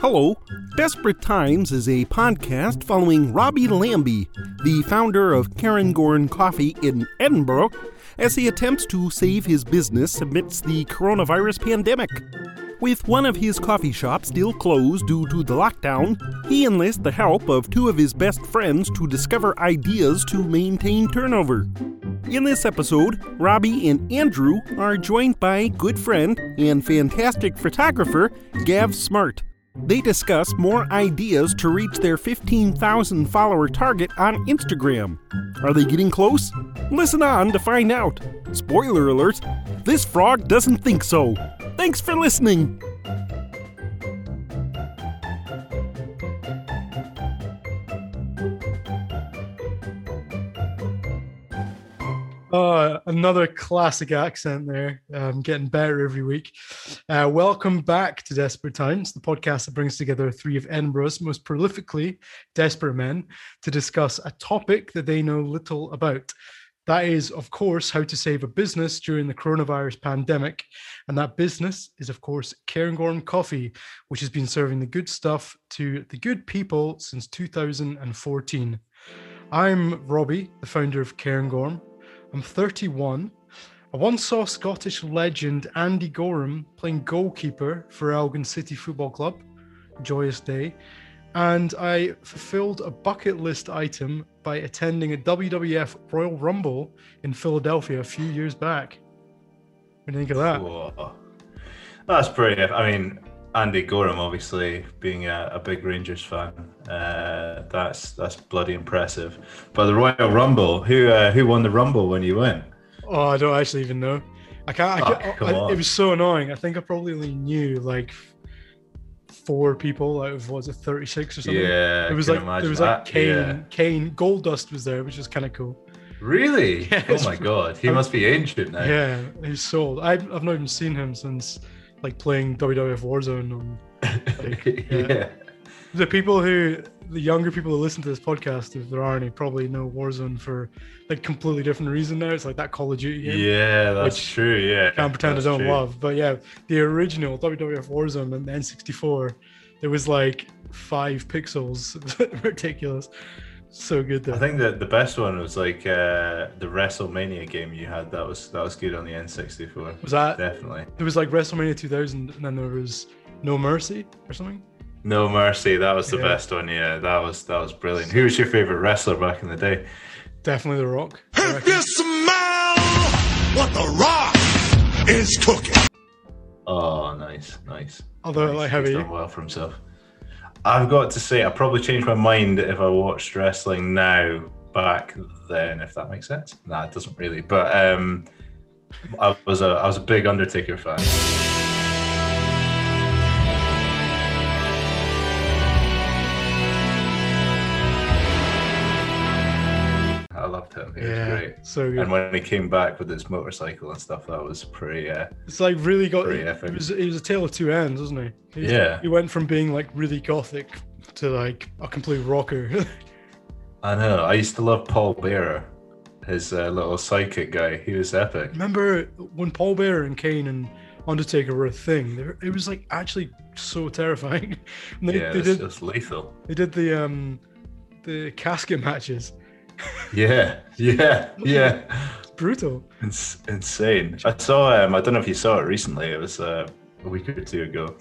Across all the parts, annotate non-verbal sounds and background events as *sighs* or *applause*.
Hello. Desperate Times is a podcast following Robbie Lambie, the founder of Karen Cairngorm Coffee in Edinburgh, as he attempts to save his business amidst the coronavirus pandemic. With one of his coffee shops still closed due to the lockdown, he enlists the help of two of his best friends to discover ideas to maintain turnover. In this episode, Robbie and Andrew are joined by good friend and fantastic photographer Gav Smart. They discuss more ideas to reach their 15,000 follower target on Instagram. Are they getting close? Listen on to find out. Spoiler alert this frog doesn't think so. Thanks for listening. Uh, another classic accent there. Um, getting better every week. Uh, welcome back to Desperate Times, the podcast that brings together three of Edinburgh's most prolifically desperate men to discuss a topic that they know little about. That is, of course, how to save a business during the coronavirus pandemic. And that business is, of course, Cairngorm Coffee, which has been serving the good stuff to the good people since 2014. I'm Robbie, the founder of Cairngorm. I'm 31. I once saw Scottish legend Andy Goram playing goalkeeper for Elgin City Football Club. Joyous day. And I fulfilled a bucket list item by attending a WWF Royal Rumble in Philadelphia a few years back. What do you think of that? Whoa. That's pretty. I mean, Andy Goram, obviously being a, a big Rangers fan, uh, that's that's bloody impressive. But the Royal Rumble, who uh, who won the Rumble when you went? Oh, I don't actually even know. I can't. I Oh, can't I- it was so annoying. I think I probably only knew like four people out of what was it, 36 or something. Yeah, It was like there was like. Kane, Yeah. Kane, Goldust was there, which was kind of cool. Really? *laughs* Yeah, oh my god, he I'm- must be ancient now. Yeah, he's sold. I've, I've not even seen him since like playing WWF Warzone. On, Like, yeah. *laughs* Uh, yeah. the people who, the younger people who listen to this podcast, if there are any, probably know Warzone for like completely different reason now. It's like that Call of Duty game. Yeah, that's true. Yeah, can't pretend that's I don't true. love. But yeah, the original WWF Warzone and the N64, there was like five pixels. *laughs* Ridiculous. So good though. I think that the best one was like uh, the WrestleMania game you had. That was that was good on the N64. was that Definitely. It was like WrestleMania 2000 and then there was No Mercy or something? No Mercy, that was the Yeah. best one. Yeah, that was that was brilliant. Who was your favorite wrestler back in the day? Definitely The Rock. If you smell what the rock is cooking. Oh, nice, nice. Although nice. like how He's you? done well for himself. I've got to say, I probably changed my mind if I watched wrestling now back then, if that makes sense. Nah, it doesn't really. But um, I was a I was a big Undertaker fan. I loved him. He Yeah, so good. And when he came back with his motorcycle and stuff, that was pretty. Uh, It's like really got. Pretty It, was. It was a tale of two ends, wasn't he? He- Yeah. He went from being like really gothic to like a complete rocker. *laughs* I know. I used to love Paul Bearer, his uh, little psychic guy. He was epic. Remember when Paul Bearer and Kane and Undertaker were a thing? Were- It was like actually so terrifying. *laughs* They, yeah, they it's did. just lethal. They did the um, the casket matches. Yeah, yeah, yeah. Brutal. It's insane. I saw. Um, I don't know if you saw it recently. It was uh, a week or two ago.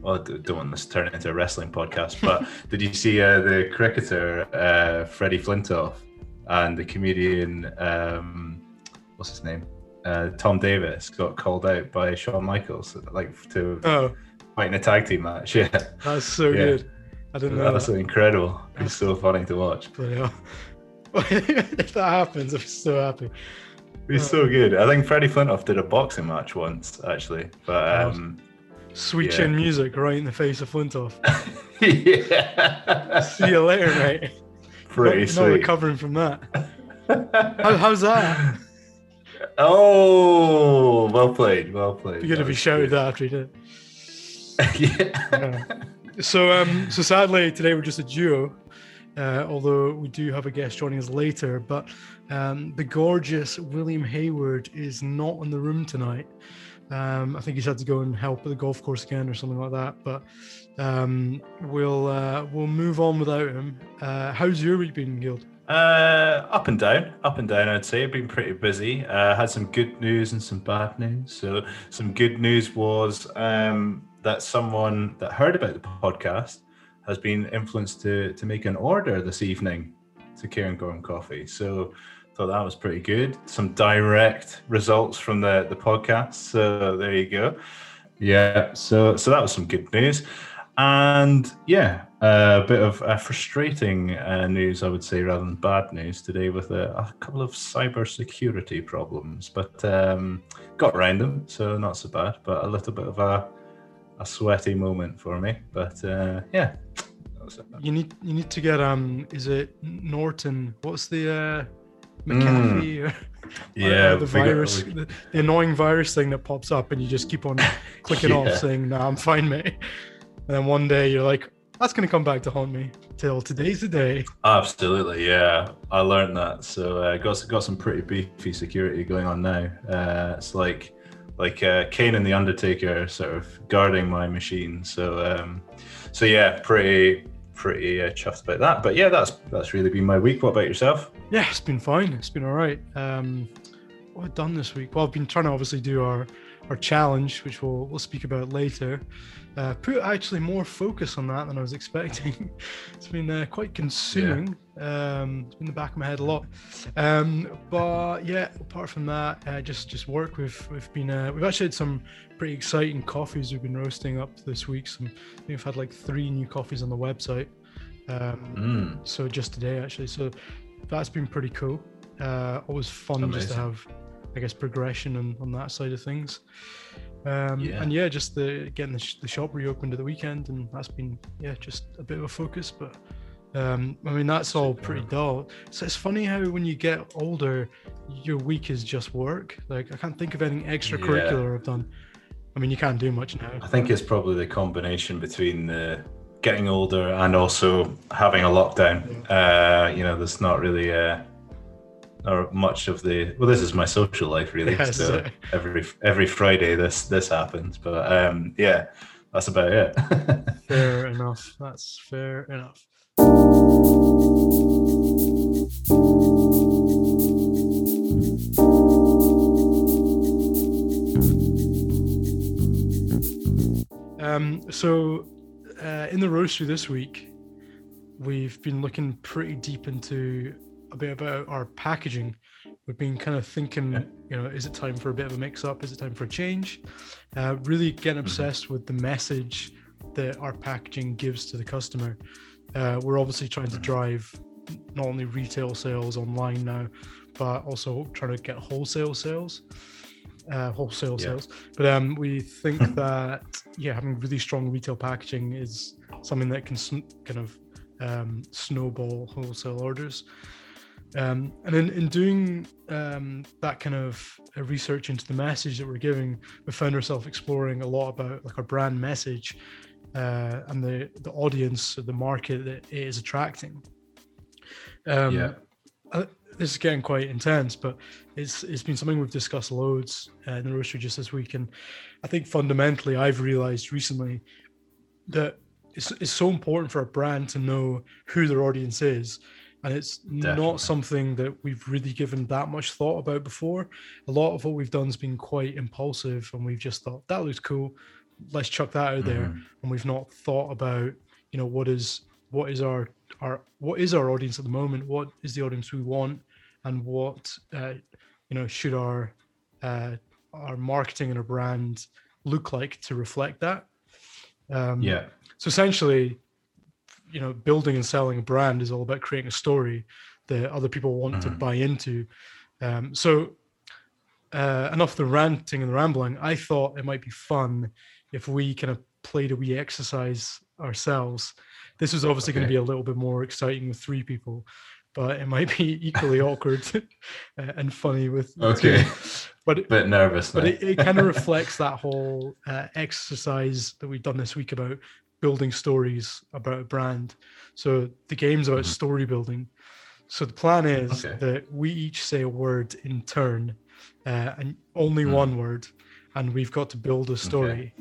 Well, I don't want this to turn it into a wrestling podcast, but *laughs* did you see uh, the cricketer uh, Freddie Flintoff and the comedian um, what's his name? Uh, Tom Davis got called out by Shawn Michaels, like to Oh, fight in a tag team match. Yeah, that's so Yeah. good. I didn't know that was that. incredible. It's so funny to watch. *laughs* If that happens, I'm so happy. He's so good. I think Freddie Flintoff did a boxing match once, actually. But um, Sweet Yeah. chin music right in the face of Flintoff. *laughs* yeah, See you later, mate. *laughs* pretty not, not recovering from that. How, how's that? oh, well played, well played. Be good if he was shouted good. that after he did. yeah. So um, so sadly today we're just a duo. Uh, although we do have a guest joining us later. But um, the gorgeous William Hayward is not in the room tonight. Um, I think he's had to go and help at the golf course again or something like that. But um, we'll uh, we'll move on without him. Uh, how's your week been, Guild? Uh, up and down, up and down. I'd say I've been pretty busy. Uh, had some good news and some bad news. So some good news was um, that someone that heard about the podcast has been influenced to to make an order this evening to Karen Cairngorm Coffee. So thought that was pretty good. Some direct results from the the podcast. So there you go. Yeah. So so that was some good news. And yeah, a bit of uh, frustrating uh, news, I would say, rather than bad news today, with a, a couple of cybersecurity problems. But um, got around them, so not so bad. But a little bit of a a sweaty moment for me. But uh, yeah, you need you need to get um. Is it Norton? What's the uh, McAfee? Mm. *laughs* *laughs* yeah, the virus, the, the, annoying virus thing that pops up, and you just keep on *laughs* clicking yeah. off, saying, "No, nah, I'm fine, mate." And then one day you're like, "That's gonna come back to haunt me." Till today's the day. Absolutely, yeah. I learned that, so uh, got got some pretty beefy security going on now. Uh, it's like like uh, Kane and the Undertaker, sort of guarding my machine. So um, so yeah, pretty pretty uh, chuffed about that. But yeah, that's that's really been my week. What about yourself? Yeah, it's been fine. It's been all right. Um, what I've done this week? Well, I've been trying to obviously do our our challenge, which we'll we'll speak about later. Uh, put actually more focus on that than I was expecting. *laughs* it's been uh, quite consuming. Yeah. Um, it's been in the back of my head a lot. Um, but yeah, apart from that, uh, just just work. We've we've been uh, we've actually had some pretty exciting coffees we've been roasting up this week. Some we've had like three new coffees on the website. Um, mm. So just today actually. So that's been pretty cool. Uh, always fun Amazing. just to have, I guess, progression on, on that side of things. Um, yeah. And yeah, just the getting the, sh- the shop reopened at the weekend, and that's been yeah just a bit of a focus. But um, I mean that's all pretty dull. So it's funny how when you get older, your week is just work. Like I can't think of anything extracurricular yeah. I've done. I mean, you can't do much now. I think it's probably the combination between the getting older and also having a lockdown. Uh, you know, there's not really uh, not much of the well. This is my social life really. Yes. So every every Friday this this happens, but um, yeah, that's about it. *laughs* *laughs* fair enough. That's fair enough. Um, so uh, in the roastery this week, we've been looking pretty deep into a bit about our packaging. We've been kind of thinking, you know, is it time for a bit of a mix up? Is it time for a change? Uh, really getting mm-hmm. obsessed with the message that our packaging gives to the customer. Uh, we're obviously trying to drive not only retail sales online now, but also trying to get wholesale sales uh, wholesale yeah. sales. But um, we think *laughs* that yeah, having really strong retail packaging is something that can sn- kind of um, snowball wholesale orders. Um, and in, in doing um, that kind of uh, research into the message that we're giving, we found ourselves exploring a lot about like our brand message uh, and the the audience, the market that it is attracting. Um, yeah. Uh, this is getting quite intense, but it's it's been something we've discussed loads uh, in the roastery just this week, and I think fundamentally I've realized recently that it's, it's so important for a brand to know who their audience is and it's Definitely. not something that we've really given that much thought about before. A lot of what we've done has been quite impulsive and we've just thought that looks cool. Let's chuck that out mm-hmm. there and we've not thought about you know what is what is our our what is our audience at the moment? What is the audience we want? And what uh, you know should our uh, our marketing and our brand look like to reflect that? Um, yeah. so essentially you know building and selling a brand is all about creating a story that other people want mm-hmm. to buy into um, so uh, enough the ranting and the rambling i thought it might be fun if we kind of played a wee exercise ourselves this was obviously okay. going to be a little bit more exciting with three people but it might be *laughs* equally awkward *laughs* and funny with okay two. but a bit nervous but it, it kind of *laughs* reflects that whole uh, exercise that we've done this week about building stories about a brand. So the game's about Mhm. story building. So the plan is Okay. that we each say a word in turn, uh, and only Mm. one word, and we've got to build a story.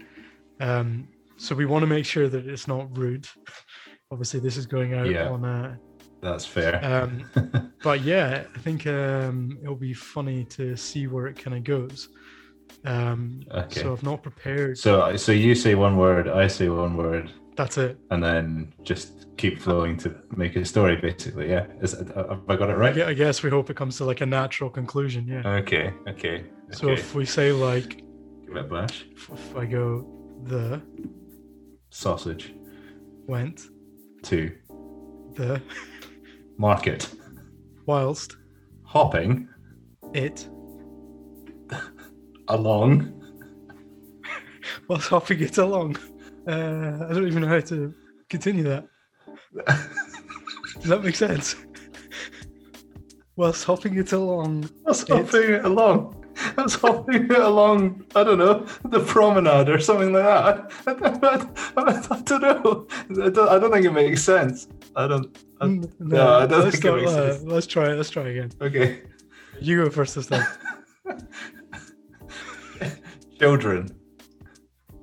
Um, so we want to make sure that it's not rude. *laughs* Obviously, this is going out Yeah. on a That's fair. um, *laughs* but yeah, I think um, it'll be funny to see where it kind of goes. Um, Okay. So I've not prepared. so, so you say one word, I say one word, That's it. and then just keep flowing to make a story, basically. Yeah. Is it, have I got it right? Yeah. I guess we hope it comes to like a natural conclusion. Yeah. Okay. Okay. So okay. if we say like, Give it a bash. if I go the Sausage. went to the Market. *laughs* whilst Hopping it along. whilst hopping it along. Uh, I don't even know how to continue that. *laughs* Does that make sense? whilst hopping it along. Was hopping it along. *laughs* I was hopping it along, I don't know, the promenade or something like that. I, I, I, I don't know. I don't, I don't think it makes sense. I don't. I, Mm, no, I don't think it makes uh, sense. let's try. it. Let's try again. okay. You go first this time. *laughs* Children.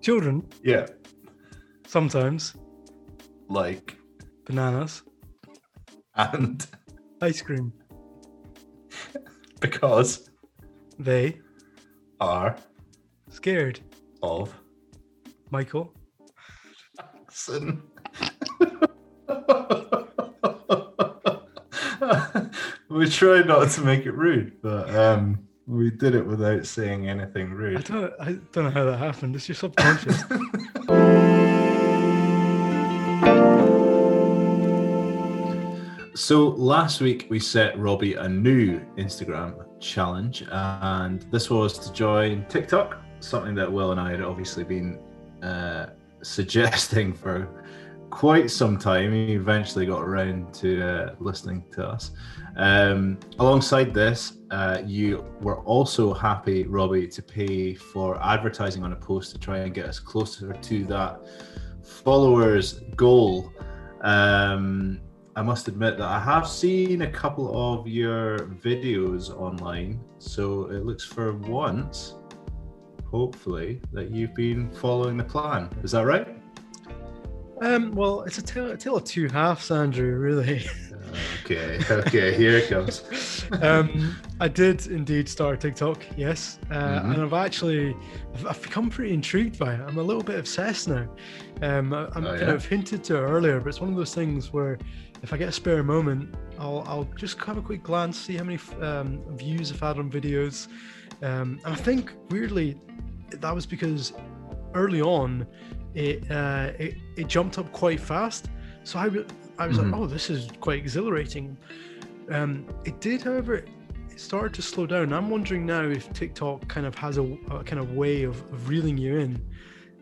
Children Yeah. sometimes Like, bananas, and ice cream. because They are scared. of Michael. sin. *laughs* we tried not to make it rude, but um, we did it without saying anything I rude. don't. I don't know how that happened. It's your subconscious. *laughs* So last week we set Robbie a new Instagram challenge, and this was to join TikTok, something that Will and I had obviously been uh, suggesting for quite some time. He eventually got around to uh, listening to us. Um, alongside this, uh, you were also happy, Robbie, to pay for advertising on a post to try and get us closer to that followers goal. Um, I must admit that I have seen a couple of your videos online, so it looks for once, hopefully, that you've been following the plan. Is that right? Um. Well, it's a tale, a tale of two halves, Andrew. Really. Okay, okay, here it comes. *laughs* um, I did indeed start TikTok, yes, uh, Mhm. and I've actually I've, I've become pretty intrigued by it. I'm a little bit obsessed now. Um, I, I'm Oh, kind yeah? of hinted to it earlier, but it's one of those things where if I get a spare moment, I'll I'll just have a quick glance, see how many um, views I've had on videos, um, and I think weirdly that was because early on it uh, it, it jumped up quite fast. So I, I was Mhm. like, oh, this is quite exhilarating. Um, it did, however, it started to slow down. I'm wondering now if TikTok kind of has a, a kind of way of, of reeling you in.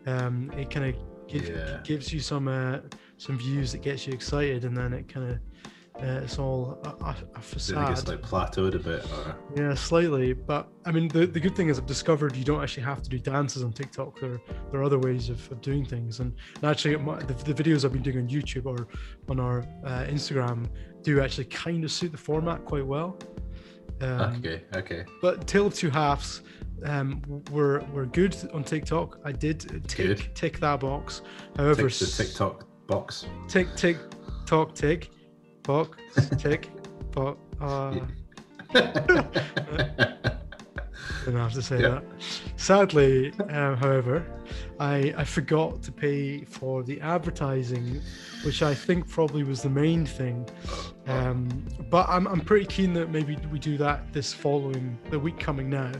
Um, it kind of give, Yeah. gives you some uh, some views that gets you excited, and then it kind of uh, it's all a, a, Do think it's like plateaued a bit? Or... Yeah, slightly. But I mean, the, the good thing is I've discovered you don't actually have to do dances on TikTok. There, there are other ways of, of doing things. And, and actually, my, the, the videos I've been doing on YouTube or on our uh, Instagram do actually kind of suit the format quite well. Um, Okay, okay. But Tale of Two Halves um, were, were good on TikTok. I did tick, Good. tick that box. However, Tick the TikTok box. tick, tick, talk, tick, box, tick, box. Uh, *laughs* Didn't have to say Yeah. that. Sadly, um, however, I, I forgot to pay for the advertising, which I think probably was the main thing. Um, but I'm, I'm pretty keen that maybe we do that this following the week coming now.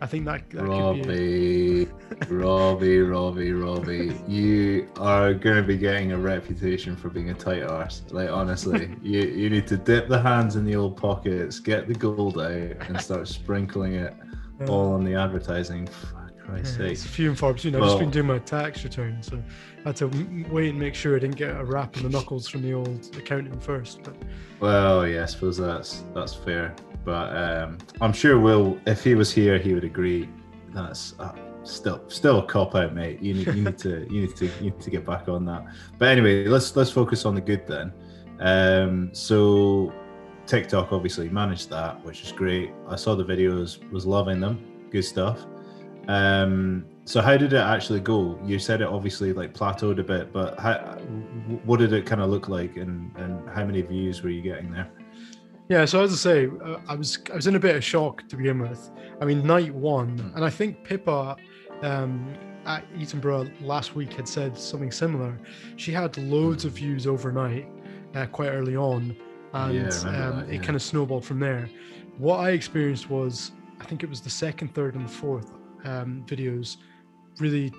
I think that, that could be. Robbie, Robbie, Robbie, Robbie, you are going to be getting a reputation for being a tight arse. Like honestly, *laughs* you you need to dip the hands in the old pockets, get the gold out, and start sprinkling it all on the advertising. For Christ's yeah, sake! it's few and far between. I've just been doing my tax return, so had to wait and make sure I didn't get a rap on the knuckles from the old accountant first. But Well, yeah, I suppose that's that's fair. But um, I'm sure Will, if he was here, he would agree. That's uh, still still a cop out, mate. You need you need to you need to you need to get back on that. But anyway, let's let's focus on the good then. Um, so TikTok obviously managed that, which is great. I saw the videos, was loving them. Good stuff. Um, so how did it actually go? You said it obviously like plateaued a bit, but how, what did it kind of look like, and and how many views were you getting there? Yeah, so as I say, uh, I was I was in a bit of shock to begin with. I mean, night one, Hmm. and I think Pippa um, at Edinburgh last week had said something similar. She had loads of views overnight, uh, quite early on, and Yeah, um, that, it kind of snowballed from there. What I experienced was, I think it was the second, third, and the fourth um, videos. Really,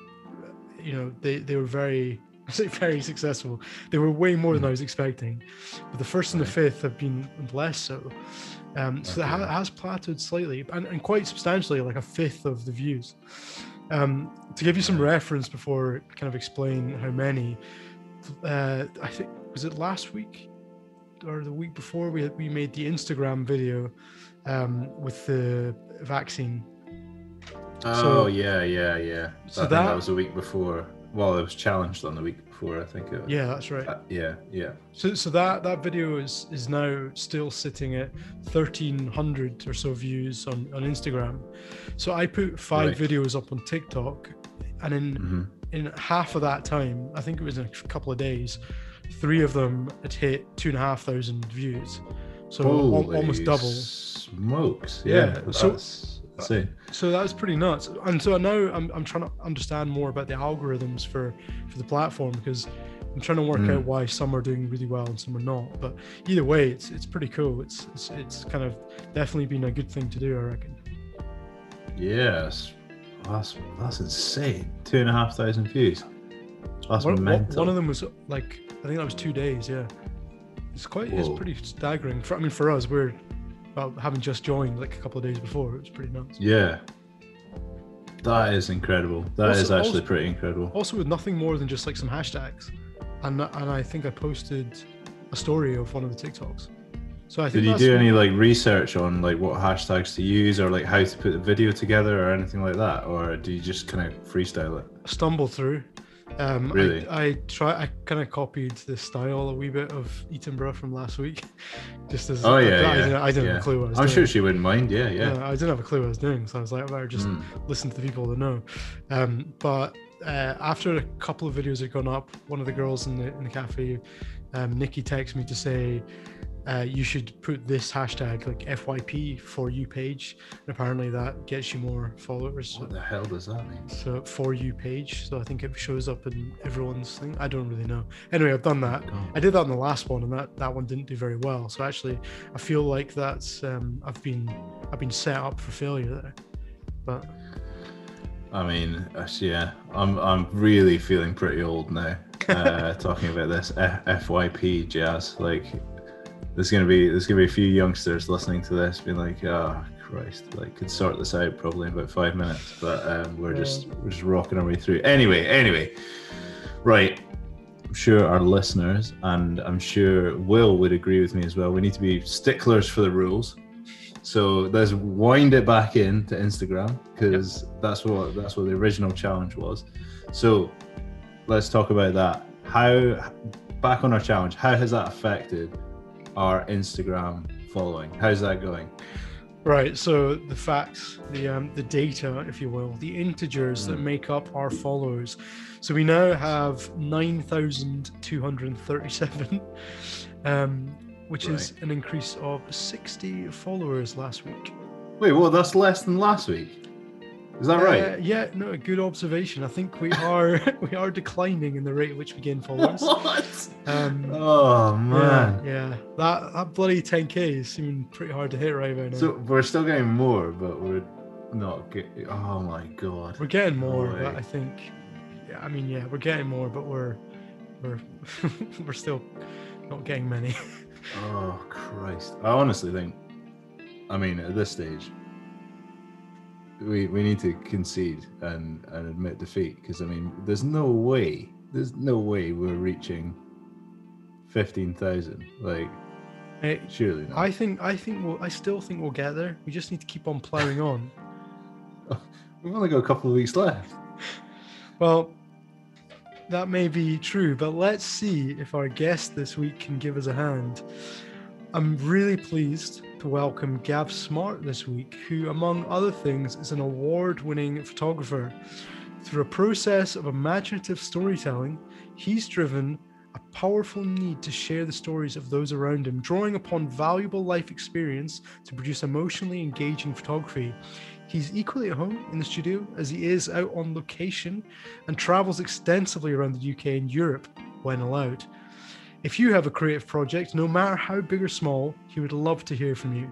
you know, they they were very. *laughs* I say very successful. They were way more than I was expecting, but the first and the fifth have been less so. Um, so that Okay. ha- has plateaued slightly and, and quite substantially, like a fifth of the views. Um, to give you some reference before I kind of explain how many, uh, I think was it last week or the week before we we made the Instagram video um, with the vaccine. Oh So- yeah, yeah, yeah. so I think that- that was a week before. Well, it was challenged on the week before. I think it. Was. Yeah, that's right. Uh, yeah, yeah. So, so that that video is is now still sitting at thirteen hundred or so views on on Instagram. So I put five Right. videos up on TikTok, and in hmm in half of that time, I think it was in a couple of days, three of them had hit two and a half thousand views. So al- almost double. Smokes. Yeah, Yeah. so- that's insane. So that was pretty nuts. And so now I'm, I'm trying to understand more about the algorithms for for the platform because I'm trying to work Mm. out why some are doing really well and some are not. But either way, it's it's pretty cool. It's it's, it's kind of definitely been a good thing to do, I reckon. Yes. That's that's insane. Two and a half thousand views. That's One, mental. one of them was like I think that was two days. Yeah, it's quite it's pretty staggering. For, I mean, for us, we're well having just joined like a couple of days before. It was pretty nuts. Yeah. That is incredible. That is Also- actually also- pretty incredible. Also with nothing more than just like some hashtags, and and I think I posted a story of one of the TikToks. So I think Did you do any like research on like what hashtags to use or like how to put the video together or anything like that, or do you just kind of freestyle it? stumble through. Um, Really? I, I try. I kind of copied the style a wee bit of Eatonborough from last week, *laughs* just as Oh I, yeah, I, yeah. didn't, I didn't yeah. have a clue what I was I'm doing. sure she wouldn't mind. Yeah, yeah. I didn't have a clue what I was doing, so I was like, I better just Mm. listen to the people that know. Um, but uh, after a couple of videos had gone up, one of the girls in the in the cafe, um, Nikki, texted me to say. Uh, you should put this hashtag like FYP for you page, and apparently that gets you more followers. What the hell does that mean? So for you page. So I think it shows up in everyone's thing. I don't really know. Anyway, I've done that. God. I did that on the last one, and that that one didn't do very well. So actually, I feel like that's um, I've been I've been set up for failure there. But I mean, yeah, I'm I'm really feeling pretty old now. *laughs* Uh, talking about this F- FYP jazz, like there's gonna be there's gonna be a few youngsters listening to this, being like, "Oh Christ!" Like, could sort this out probably in about five minutes, but um, we're just we're just rocking our way through. Anyway, anyway, right. I'm sure our listeners and I'm sure Will would agree with me as well. We need to be sticklers for the rules. So let's wind it back in to Instagram because that's what that's what the original challenge was. So let's talk about that. How back on our challenge, how has that affected our Instagram following? How's that going? right, so the facts, the um, the data, if you will, the integers that Mm. make up our followers. So we now have nine thousand two hundred thirty-seven. *laughs* Um, which is an increase of 60 followers last week. Wait, well, that's less than last week. Is that Uh, right? yeah, no, good observation. I think we are *laughs* we are declining in the rate at which we gain followers. *laughs* what? Um, Oh man. yeah, that that bloody 10k is seeming pretty hard to hit right now. So we're still getting more, but we're not getting. Oh my god. we're getting more, way. but I think, yeah, I mean, yeah, we're getting more, but we're we're *laughs* we're still not getting many. Oh Christ! I honestly think, I mean, at this stage, we we need to concede and and admit defeat because I mean, there's no way, there's no way we're reaching fifteen thousand. Like, Eh, surely not. I think I think we'll I still think we'll get there. We just need to keep on plowing on. *laughs* *laughs* We've only got a couple of weeks left. Well, that may be true, but let's see if our guest this week can give us a hand. I'm really pleased to welcome Gav Smart this week, who, among other things, is an award winning photographer. Through a process of imaginative storytelling, he's driven a powerful need to share the stories of those around him, drawing upon valuable life experience to produce emotionally engaging photography. He's equally at home in the studio as he is out on location and travels extensively around the UK and Europe when allowed. If you have a creative project, no matter how big or small, he would love to hear from you.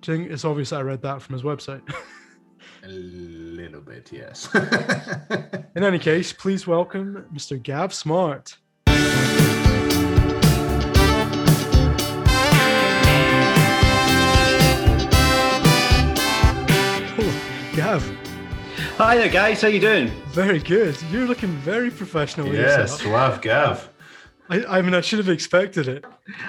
Do you think it's obvious I read that from his website? *laughs* A little bit, yes. *laughs* In any case, please welcome Mr. Gav Smart. Oh, Gav, Hi there, guys. How you doing? very good. You're looking very professional. with yeah, yourself. suave Gav. I, I mean, I should have expected it.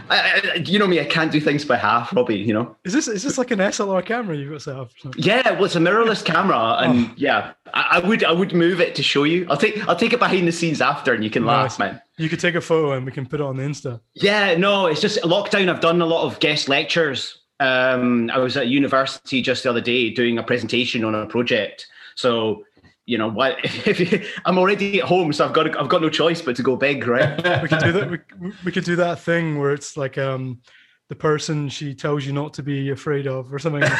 I, I, you know me. I can't do things by half, Robbie. You know. Is this is this like an SLR camera you've got set up? Yeah, well, it's a mirrorless camera, and Oh. yeah, I, I would I would move it to show you. I'll take I'll take it behind the scenes after, and you can laugh, man. You could take a photo and we can put it on the Insta. Yeah, no, it's just lockdown. I've done a lot of guest lectures. Um, I was at university just the other day doing a presentation on a project. So, you know, what if *laughs* you, I'm already at home, so I've got I've got no choice but to go big, right? *laughs* We could do that. We, we could do that thing where it's like um, the person she tells you not to be afraid of, or something. *laughs*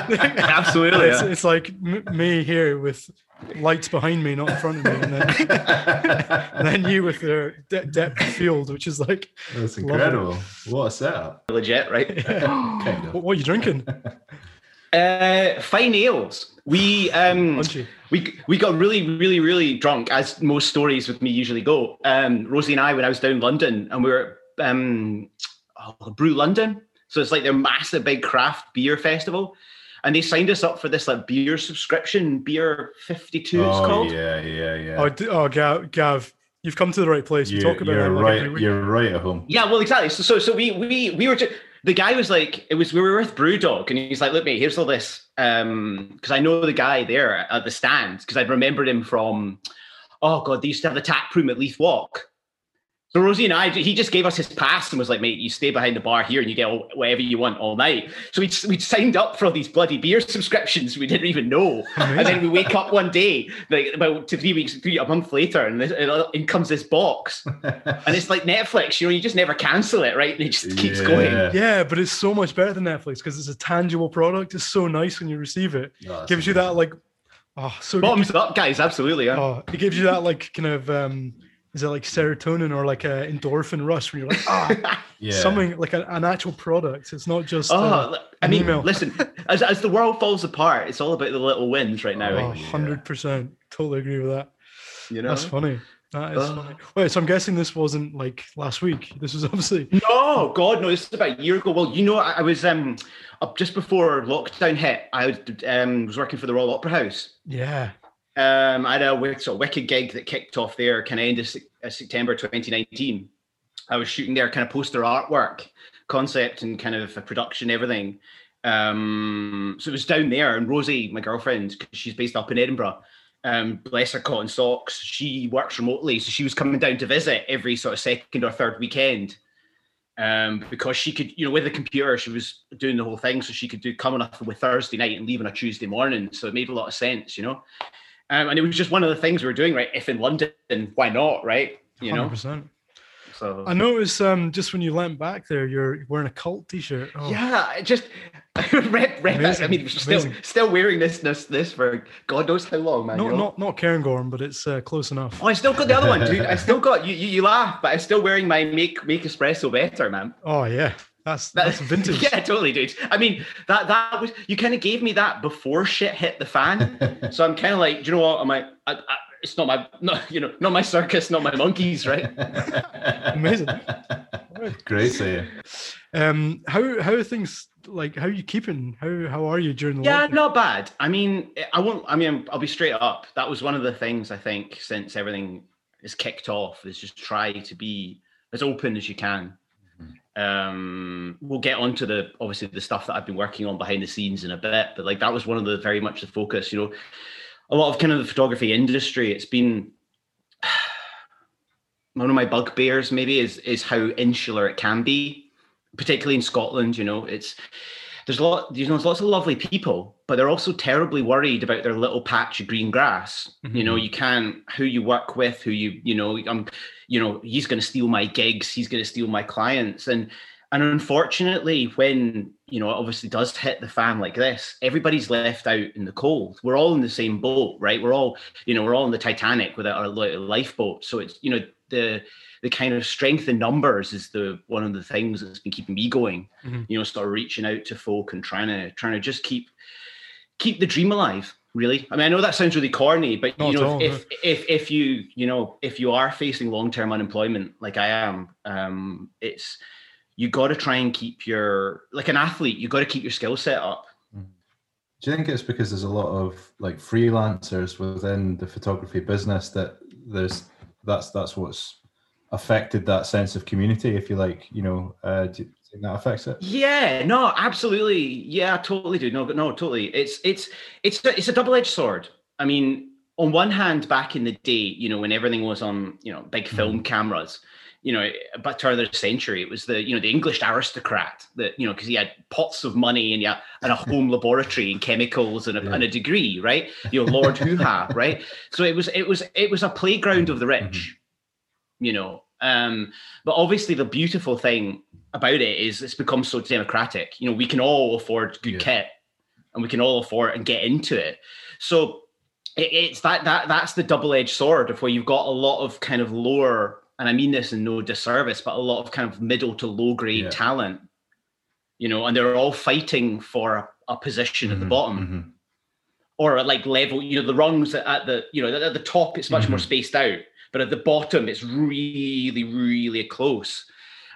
Absolutely. it's, yeah. it's like m- me here with lights behind me, not in front of me, and then, and then you with the de- depth field, which is like, That's Love it. incredible. What a setup. Legit, right? Kind of. what, what are you drinking? Uh, fine ales. We um we we got really really really drunk as most stories with me usually go. Um, Rosie and I when I was down in London and we were um oh, Brew London. So it's like their massive big craft beer festival. And they signed us up for this like beer subscription, beer 52 it's Oh, called. yeah, yeah, yeah. Oh, d- oh, Gav, Gav, you've come to the right place. You you, talk about are it like every right. You're right at home. Yeah, well, exactly. So, so, so we we we were just the guy was like, it was we were with Brewdog, and he's like, look, mate, here's all this, um, because I know the guy there at the stand because I'd remembered him from, oh god, they used to have the tap room at Leith Walk. So Rosie and I, he just gave us his pass and was like, mate, you stay behind the bar here and you get all, whatever you want all night. So we'd, we'd signed up for all these bloody beer subscriptions we didn't even know. And then we wake up one day, like about two, three weeks, three, a month later, and this, in comes this box. And it's like Netflix, you know, you just never cancel it, right? And it just keeps going. Yeah. Yeah, but it's so much better than Netflix because it's a tangible product. It's so nice when you receive it. No, that's gives you that like, oh, so good. Bottoms up, guys, absolutely. Yeah. Oh, it gives you that like kind of um, is it like serotonin or like a endorphin rush when you're like ah *laughs* Yeah. something like a, an actual product. It's not just Oh, uh, I an mean, email. listen, as, as the world falls apart, it's all about the little wins right now. oh, eh? hundred percent, totally agree with that. you know? That's funny. That is Oh. funny. Wait, so I'm guessing this wasn't like last week. This was obviously *laughs* No, God, no, this is about a year ago. Well, you know, I, I was um up just before lockdown hit. I um, was working for the Royal Opera House. yeah. Um, I had a wicked, gig that kicked off there, kind of end of uh, September 2019. I was shooting their kind of poster artwork, concept, and kind of a production, everything. Um, so it was down there, and Rosie, my girlfriend, 'cause she's based up in Edinburgh. Um, bless her cotton socks. She works remotely, so she was coming down to visit every sort of second or third weekend. Um, because she could, you know, with the computer, she was doing the whole thing, so she could do coming up with Thursday night and leaving a Tuesday morning. So it made a lot of sense, you know. Um, and it was just one of the things we were doing, right? If in London, why not, right? You know. 100%. So I noticed um just when you leant back there, you're wearing a cult T-shirt. Oh, yeah, I just *laughs* rep, rep, I mean, still amazing. still wearing this this this for God knows how long, man. not know? not not Cairngorm, but it's uh, close enough. Oh, I still got the other one, dude. I still got you. You, you laugh, but I'm still wearing my make make espresso better, man. Oh yeah, that's That- that's vintage. *laughs* yeah, totally, dude. I mean, that that was you kind of gave me that before shit hit the fan. *laughs* so I'm kind of like, do you know what? I'm like, I, I, it's not my, not you know, not my circus, not my monkeys, right? *laughs* Amazing. Great saying. Um, how how are things like? How are you keeping? How how are you during the Yeah, lockdown? not bad. I mean, I won't. I mean, I'll be straight up. That was one of the things I think since everything is kicked off is just try to be as open as you can. Um, we'll get onto the obviously the stuff that I've been working on behind the scenes in a bit, but like that was one of the very much the focus. You know, a lot of kind of the photography industry. It's been *sighs* one of my bugbears maybe is is how insular it can be, particularly in Scotland. You know, it's there's a lot you know there's lots of lovely people, but they're also terribly worried about their little patch of green grass. Mm-hmm. You know, you can't who you work with, who you you know, I'm you know, he's going to steal my gigs, he's going to steal my clients, and and unfortunately, when you know, it obviously does hit the fan like this, everybody's left out in the cold. We're all in the same boat, right? We're all, you know, we're all in the Titanic without our lifeboat. So it's, you know, the the kind of strength in numbers is the one of the things that's been keeping me going. Mm-hmm. You know, start reaching out to folk and trying to trying to just keep keep the dream alive. Really, I mean, I know that sounds really corny, but Not you know, all, if, if if you you know if you are facing long term unemployment like I am, um, it's you got to try and keep your like an athlete. You got to keep your skill set up. Mm-hmm. Do you think it's because there's a lot of like freelancers within the photography business that there's that's that's what's affected that sense of community if you like you know uh do you think that affects it yeah no absolutely yeah I totally do no no totally it's it's it's it's a double-edged sword i mean on one hand back in the day you know when everything was on you know big film mm. cameras you know, but turn of the century, it was the you know the English aristocrat that you know because he had pots of money and yeah and a *laughs* home laboratory and chemicals and a, yeah. and a degree, right? You know, Lord Hoo Ha, right? So it was it was it was a playground of the rich, mm-hmm. You know. Um, but obviously, the beautiful thing about it is it's become so democratic. You know, we can all afford good yeah. kit, and we can all afford and get into it. So it, it's that that that's the double edged sword of where you've got a lot of kind of lower and I mean this in no disservice, but a lot of kind of middle to low grade yeah. talent, you know, and they're all fighting for a, a position mm-hmm, at the mm-hmm, bottom. Mm-hmm. Or at like level, you know, the rungs at the, you know, at the top it's much mm-hmm. more spaced out, but at the bottom it's really, really close.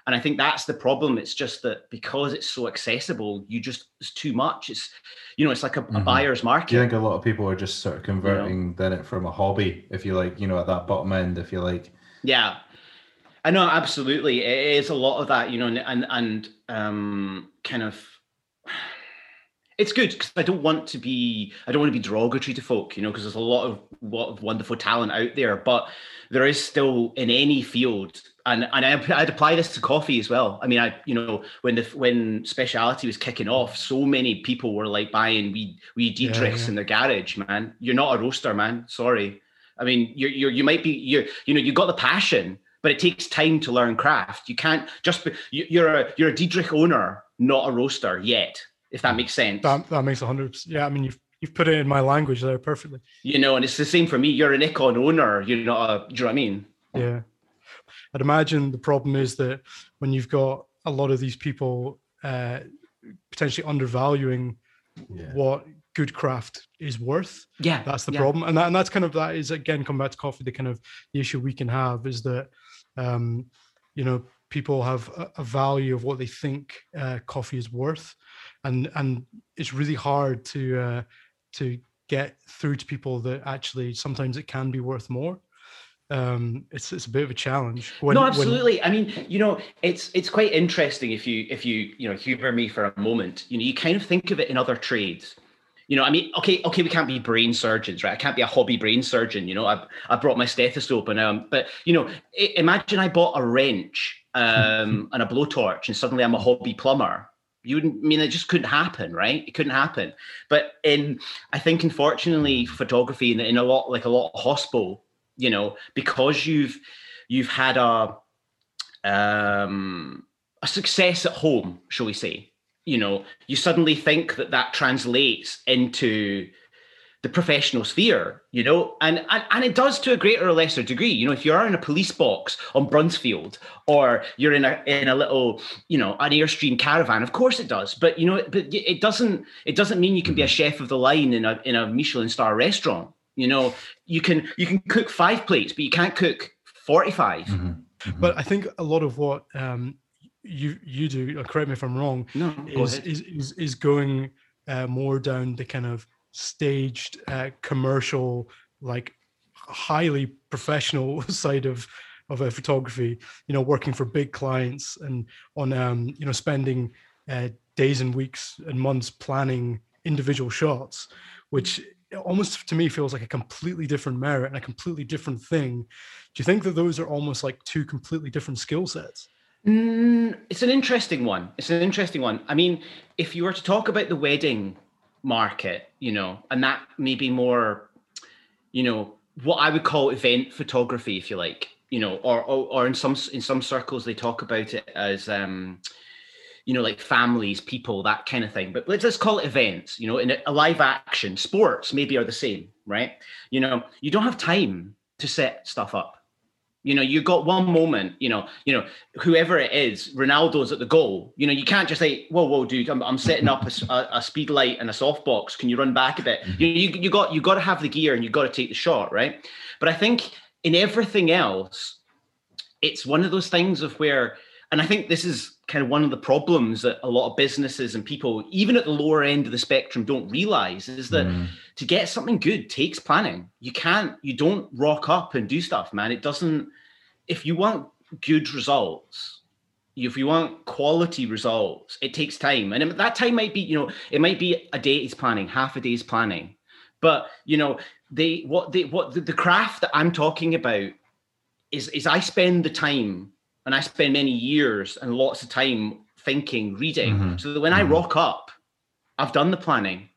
And I think that's the problem. It's just that because it's so accessible, you just it's too much. It's you know, it's like a, a mm-hmm. buyer's market. Do you think a lot of people are just sort of converting you know? then it from a hobby, if you like, you know, at that bottom end, if you like. Yeah. I know absolutely. It is a lot of that, you know, and and um, kind of. It's good because I don't want to be I don't want to be derogatory to folk, you know, because there's a lot of lot of wonderful talent out there, but there is still in any field, and and I, I'd apply this to coffee as well. I mean, I you know when the when speciality was kicking off, so many people were like buying wee wee Diedrichs yeah, yeah. in their garage. Man, you're not a roaster, man. Sorry. I mean, you're, you're you might be you you know you got the passion, but it takes time to learn craft. You can't just be, you're a you're a Diedrich owner, not a roaster yet. If that makes sense. That, that makes a hundred. Yeah, I mean you've you've put it in my language there perfectly. You know, and it's the same for me. You're an Nikon owner. You're not a. Do you know what I mean? Yeah, I'd imagine the problem is that when you've got a lot of these people uh, potentially undervaluing yeah. what good craft is worth. Yeah, that's the yeah. problem, and that, and that's kind of that is again come back to coffee. The kind of the issue we can have is that um, you know people have a, a, value of what they think uh, coffee is worth. And and it's really hard to uh, to get through to people that actually sometimes it can be worth more. Um it's it's a bit of a challenge when, no absolutely. When... i mean you know it's it's quite interesting if you if you you know humor me for a moment. You know you kind of think of it in other trades. You know, I mean, okay, okay, we can't be brain surgeons, right? I can't be a hobby brain surgeon. You know, I I brought my stethoscope and um, but you know, imagine I bought a wrench um and a blowtorch, and suddenly I'm a hobby plumber. You wouldn't I mean it just couldn't happen, right? It couldn't happen. But in I think unfortunately photography in, in a lot like a lot of hospital, you know, because you've you've had a um a success at home, shall we say, you know, you suddenly think that that translates into the professional sphere, you know, and, and and it does to a greater or lesser degree. You know, if you are in a police box on Bruntsfield or you're in a in a little, you know, an airstream caravan, of course it does. But you know, but it doesn't it doesn't mean you can be a chef of the line in a in a Michelin star restaurant. You know, you can you can cook five plates, but you can't cook 45 mm-hmm. Mm-hmm. But I think a lot of what um, you you do. Uh, correct me if I'm wrong. No, is, is, is is going uh, more down the kind of staged uh, commercial, like highly professional *laughs* side of of uh, photography. You know, working for big clients and on um, you know spending uh, days and weeks and months planning individual shots, which almost to me feels like a completely different merit and a completely different thing. Do you think that those are almost like two completely different skill sets? Mm, it's an interesting one. It's an interesting one. I mean, if you were to talk about the wedding market, you know, and that may be more, you know, what I would call event photography, if you like, you know, or or, or in some in some circles they talk about it as um, you know, like families, people, that kind of thing. But let's just call it events, you know, in a live action, sports maybe are the same, right? You know, you don't have time to set stuff up. You know, you got one moment, you know, you know, whoever it is, Ronaldo's at the goal. You know, you can't just say, "Whoa, whoa, dude, I'm, I'm setting up a, a, speed light and a softbox. Can you run back a bit?" Mm-hmm. You, you you got you got to have the gear and you got to take the shot, right? But I think in everything else, it's one of those things of where, and I think this is kind of one of the problems that a lot of businesses and people, even at the lower end of the spectrum, don't realize is that mm. to get something good takes planning. You can't, you don't rock up and do stuff, man. It doesn't, if you want good results, if you want quality results, it takes time. And that time might be, you know, it might be a day's planning, half a day's planning. But, you know, they, what they, what the, the craft that I'm talking about is, is I spend the time and I spend many years and lots of time thinking, reading, mm-hmm. so that when mm-hmm. I rock up, I've done the planning.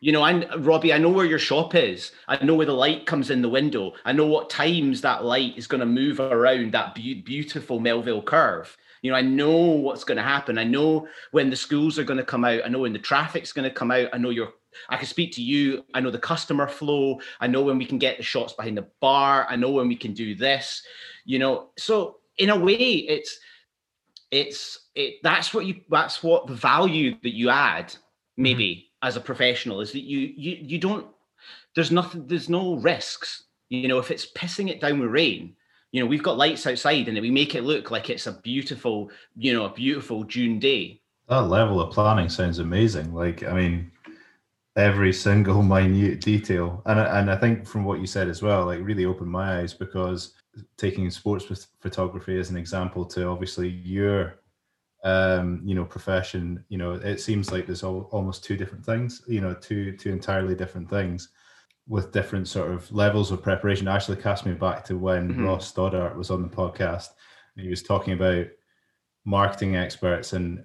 You know, I Robbie, I know where your shop is. I know where the light comes in the window. I know what times that light is going to move around that be- beautiful Melville curve. You know, I know what's going to happen. I know when the schools are going to come out. I know when the traffic's going to come out. I know your I can speak to you. I know the customer flow. I know when we can get the shots behind the bar. I know when we can do this. You know, so in a way, it's it's it that's what you that's what the value that you add mm-hmm. maybe mm-hmm. as a professional is that you you you don't there's nothing there's no risks you know if it's pissing it down with rain you know we've got lights outside and we make it look like it's a beautiful you know a beautiful june day that level of planning sounds amazing like i mean every single *laughs* minute detail and and i think from what you said as well like really opened my eyes because taking sports photography as an example to obviously your um, you know profession you know it seems like there's all, almost two different things you know two two entirely different things with different sort of levels of preparation actually cast me back to when mm-hmm. ross stoddart was on the podcast and he was talking about marketing experts and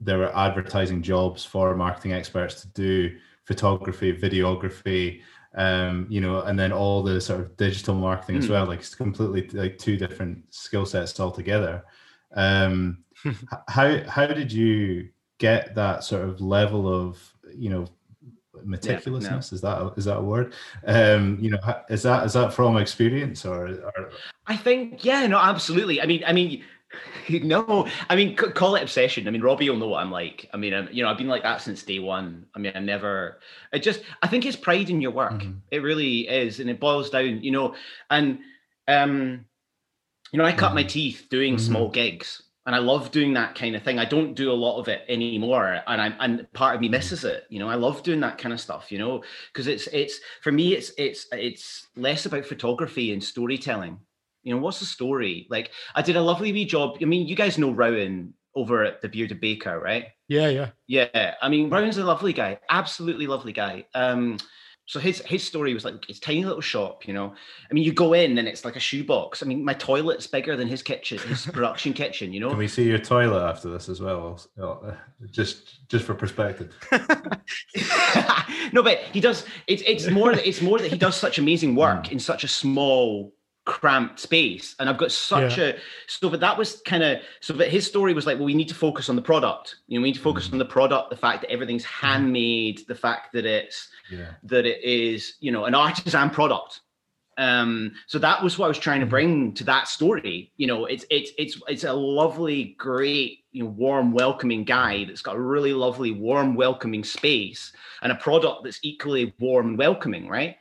there were advertising jobs for marketing experts to do photography videography um, you know, and then all the sort of digital marketing mm. as hmm. well. Like it's completely like two different skill sets altogether. Um, *laughs* how how did you get that sort of level of you know meticulousness? Yeah, no. Is that a, is that a word? Um, you know, is that is that from experience or, or? I think yeah, no, absolutely. I mean, I mean *laughs* no, I mean, call it obsession. I mean, Robbie will know what I'm like. I mean, I'm, you know, I've been like that since day one. I mean, I never, it just, I think it's pride in your work. Mm-hmm. It really is. And it boils down, you know, and, um, you know, I cut mm-hmm. my teeth doing mm-hmm. small gigs and I love doing that kind of thing. I don't do a lot of it anymore, and I'm and part of me mm-hmm. misses it. You know, I love doing that kind of stuff. You know, because it's it's for me, it's it's it's less about photography and storytelling you know, what's the story? Like, I did a lovely wee job. I mean, you guys know Rowan over at the Bearded Baker, right? Yeah, yeah, yeah. I mean, Rowan's a lovely guy, absolutely lovely guy. Um, so his his story was like his tiny little shop, you know. I mean, you go in and it's like a shoebox. I mean, my toilet's bigger than his kitchen, his *laughs* production kitchen, you know. Can we see your toilet after this as well? Uh, just just for perspective. *laughs* no, but he does. It's it's more it's more that he does such amazing work mm. in such a small cramped space and i've got such yeah. a so but that was kind of so but his story was like well we need to focus on the product you know we need to focus mm-hmm. on the product the fact that everything's mm-hmm. handmade the fact that it's yeah. that it is you know an artisan product um so that was what i was trying to mm-hmm. bring to that story you know it's it's it's it's a lovely great you know warm welcoming guy that's got a really lovely warm welcoming space and a product that's equally warm and welcoming right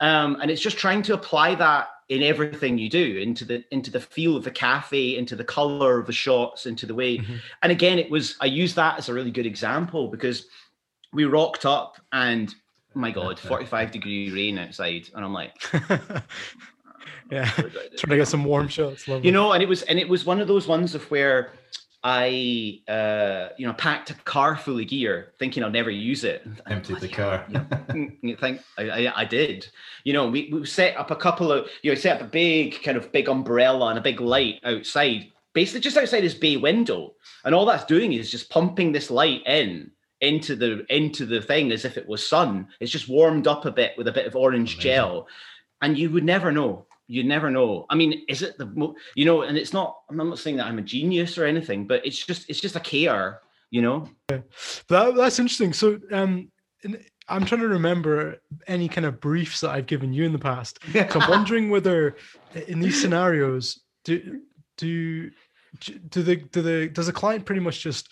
um and it's just trying to apply that in everything you do into the into the feel of the cafe into the color of the shots into the way mm-hmm. and again it was i use that as a really good example because we rocked up and oh my god *laughs* 45 degree rain outside and i'm like *laughs* yeah, trying to get some warm shots. Lovely. You know, and it was and it was one of those ones of where I, uh, you know, packed a car full of gear, thinking I'll never use it. *laughs* Emptied the car. *laughs* *laughs* you think I, I, I, did? You know, we, we set up a couple of, you know, set up a big kind of big umbrella and a big light outside, basically just outside his bay window, and all that's doing is just pumping this light in into the into the thing as if it was sun. It's just warmed up a bit with a bit of orange Amazing. gel, and you would never know you never know. I mean, is it the you know? And it's not. I'm not saying that I'm a genius or anything, but it's just it's just a care, you know. Yeah. That, that's interesting. So, um, I'm trying to remember any kind of briefs that I've given you in the past. *laughs* So I'm wondering whether in these scenarios do do do the do the does the client pretty much just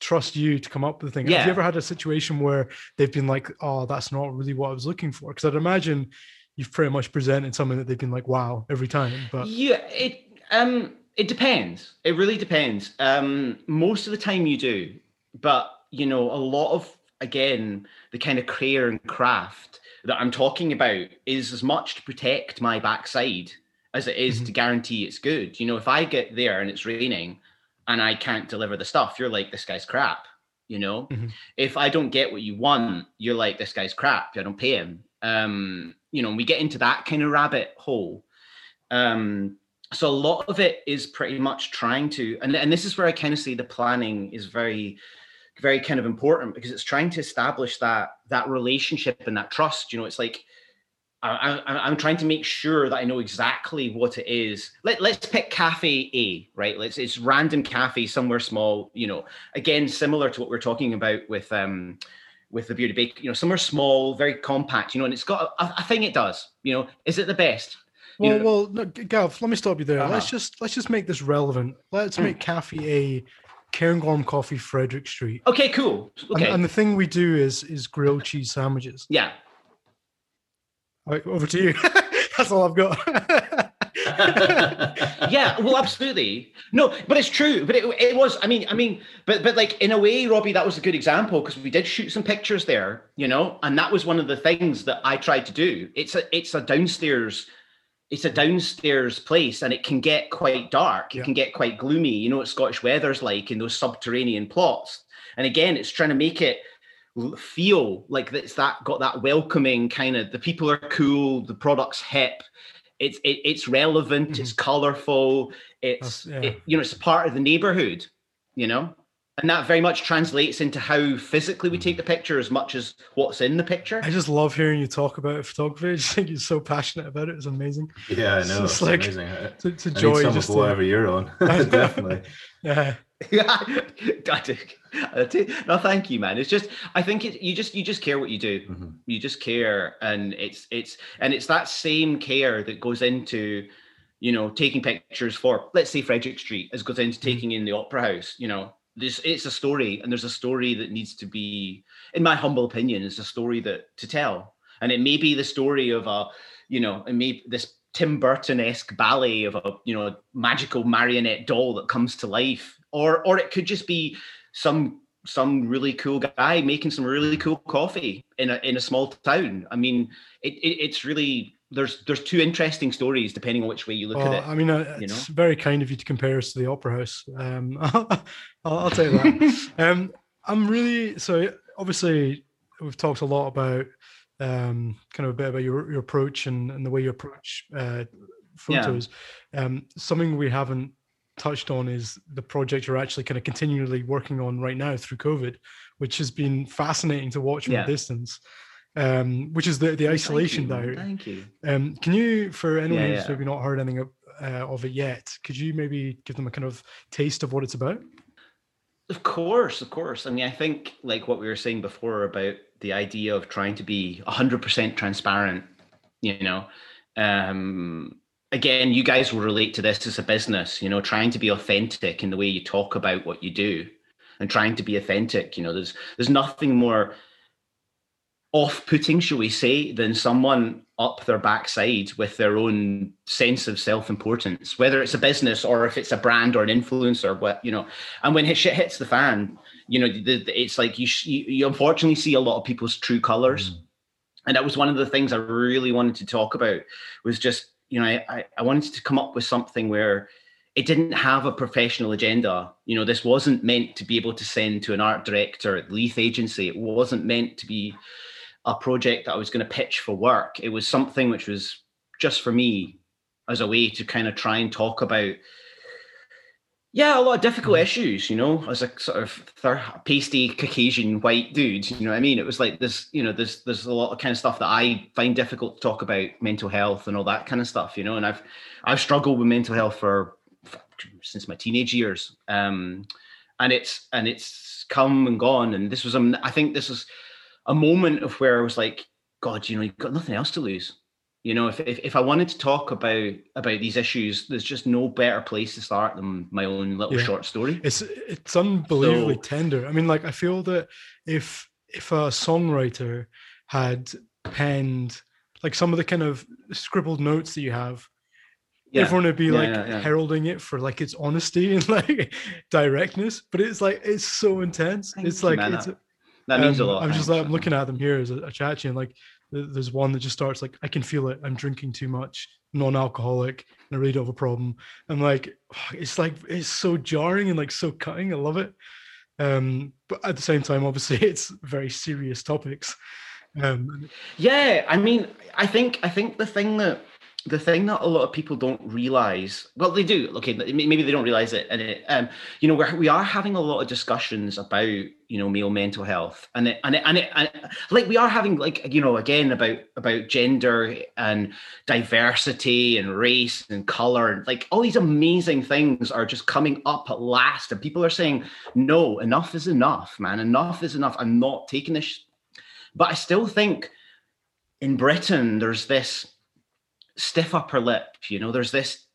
trust you to come up with the thing? Yeah. Have you ever had a situation where they've been like, "Oh, that's not really what I was looking for"? Because I'd imagine you've pretty much presented something that they've been like, wow, every time. But yeah, it um it depends. It really depends. Um, most of the time you do, but you know, a lot of again the kind of care and craft that I'm talking about is as much to protect my backside as it is mm-hmm. to guarantee it's good. You know, if I get there and it's raining and I can't deliver the stuff, you're like, this guy's crap. You know, mm-hmm. if I don't get what you want, you're like, this guy's crap. I don't pay him. Um, you know, we get into that kind of rabbit hole. Um, so a lot of it is pretty much trying to, and, and this is where I kind of see the planning is very, very kind of important because it's trying to establish that that relationship and that trust. You know, it's like I, I, I'm trying to make sure that I know exactly what it is. Let, let's pick cafe A, right? Let's it's random cafe somewhere small. You know, again, similar to what we're talking about with um, with the beauty bake, you know, some are small, very compact, you know, and it's got a, a thing it does, you know, is it the best? You well, know, well, no, Gav, let me stop you there. Uh-huh. Let's just let's just make this relevant. Let's make Cafe A Cairngorm Coffee, Frederick Street. Okay, cool. Okay. And, and, the thing we do is is grilled cheese sandwiches. Yeah. Right, over to you. *laughs* That's all I've got. *laughs* *laughs* yeah, well, absolutely. No, but it's true. But it, it was. I mean, I mean, but but like in a way, Robbie, that was a good example because we did shoot some pictures there, you know, and that was one of the things that I tried to do. It's a it's a downstairs. It's a downstairs place and it can get quite dark. It yeah. can get quite gloomy. You know what Scottish weather's like in those subterranean plots. And again, it's trying to make it feel like it's that got that welcoming kind of the people are cool, the product's hip, it's it, it's relevant mm-hmm. it's colorful it's yeah. it, you know it's part of the neighborhood you know and that very much translates into how physically we take the picture as much as what's in the picture i just love hearing you talk about photography *laughs* i just think you're so passionate about it it's amazing yeah i know it's, it's like amazing. it's, it's a joy just whatever to... you're on *laughs* *laughs* definitely yeah yeah, no, thank you, man. It's just I think it, you just you just care what you do. Mm-hmm. You just care, and it's it's and it's that same care that goes into you know taking pictures for let's say Frederick Street as goes into mm-hmm. taking in the Opera House. You know, it's a story, and there's a story that needs to be, in my humble opinion, is a story that to tell, and it may be the story of a you know, it may this Tim Burton esque ballet of a you know magical marionette doll that comes to life or or it could just be some some really cool guy making some really cool coffee in a in a small town. I mean, it, it it's really there's there's two interesting stories depending on which way you look at it. I mean, uh, you know? it's very kind of you to compare us to the Opera House. Um, *laughs* I'll, I'll tell you that. *laughs* um, I'm really so obviously we've talked a lot about um, kind of a bit about your, your approach and, and the way you approach uh, photos. Yeah. Um, something we haven't touched on is the project you're actually kind of continually working on right now through COVID, which has been fascinating to watch from yeah. a distance. Um, which is the the isolation Thank you, diary. Thank you. Um, can you, for anyone yeah, who's maybe not heard anything of, uh, of it yet, could you maybe give them a kind of taste of what it's about? Of course, of course. I mean, I think like what we were saying before about the idea of trying to be 100% transparent, you know, um, again, you guys will relate to this as a business, you know, trying to be authentic in the way you talk about what you do and trying to be authentic. You know, there's there's nothing more off-putting, shall we say, than someone up their backside with their own sense of self-importance, whether it's a business or if it's a brand or an influencer, what you know. And when shit hits the fan, you know, the, the, it's like you, you, you unfortunately see a lot of people's true colors. Mm. And that was one of the things I really wanted to talk about was just you know, I, I wanted to come up with something where it didn't have a professional agenda. You know, this wasn't meant to be able to send to an art director at Leith Agency. It wasn't meant to be a project that I was going to pitch for work. It was something which was just for me as a way to kind of try and talk about yeah, a lot of difficult issues, you know, as a sort of third, pasty Caucasian white dude, you know what I mean? It was like this, you know, there's there's a lot of kind of stuff that I find difficult to talk about, mental health and all that kind of stuff, you know. And I've I've struggled with mental health for, for since my teenage years, um, and it's and it's come and gone. And this was, um, I think this was a moment of where I was like, God, you know, you've got nothing else to lose. You know if, if, if i wanted to talk about about these issues there's just no better place to start than my own little yeah. short story. It's it's unbelievably so, tender. I mean like i feel that if if a songwriter had penned like some of the kind of scribbled notes that you have yeah. everyone would be yeah, like heralding it for like its honesty *laughs* and like directness. But it's like it's so intense. Thank it's like it's that, that means um, a lot i'm just like i'm looking at them here as a, a chat and like there's one that just starts like i can feel it. I'm drinking too much. Non-alcoholic. And i really don't have a problem. I'm like it's like it's so jarring and like so cutting. I love it. Um but at the same time obviously *laughs* it's very serious topics. Um yeah i mean i think i think the thing that the thing that a lot of people don't realize well they do okay maybe they don't realize it and it um you know we're, we are having a lot of discussions about you know male mental health and it, and it, and, it, and it, like we are having like you know again about about gender and diversity and race and color and like all these amazing things are just coming up at last and people are saying no enough is enough man enough is enough i'm not taking this but i still think in britain there's this stiff upper lip. You know, there's this,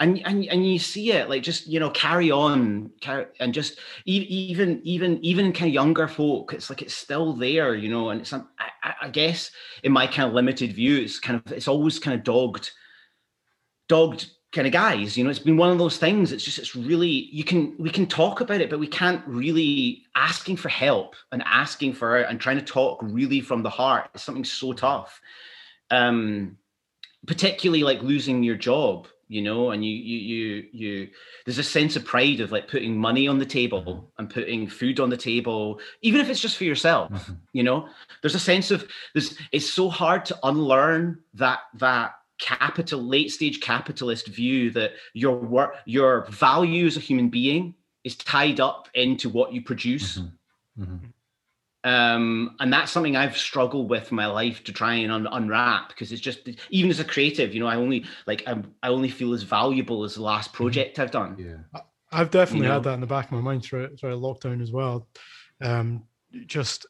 and and and you see it like just you know carry on, carry, and just even even even kind of younger folk, it's like it's still there. You know, and it's I, I guess in my kind of limited view, it's kind of it's always kind of dogged, dogged kind of guys you know it's been one of those things it's just it's really you can we can talk about it but we can't really asking for help and asking for and trying to talk really from the heart is something so tough um particularly like losing your job you know and you you you you there's a sense of pride of like putting money on the table mm-hmm. and putting food on the table even if it's just for yourself mm-hmm. you know there's a sense of there's it's so hard to unlearn that that capital late stage capitalist view that your work your value as a human being is tied up into what you produce mm-hmm. Mm-hmm um, and that's something I've struggled with my life to try and un- unwrap because it's just even as a creative, you know, I only like I'm, i only feel as valuable as the last mm-hmm. project I've done. Yeah, I've definitely you know? had that in the back of my mind throughout, throughout lockdown as well. Um, just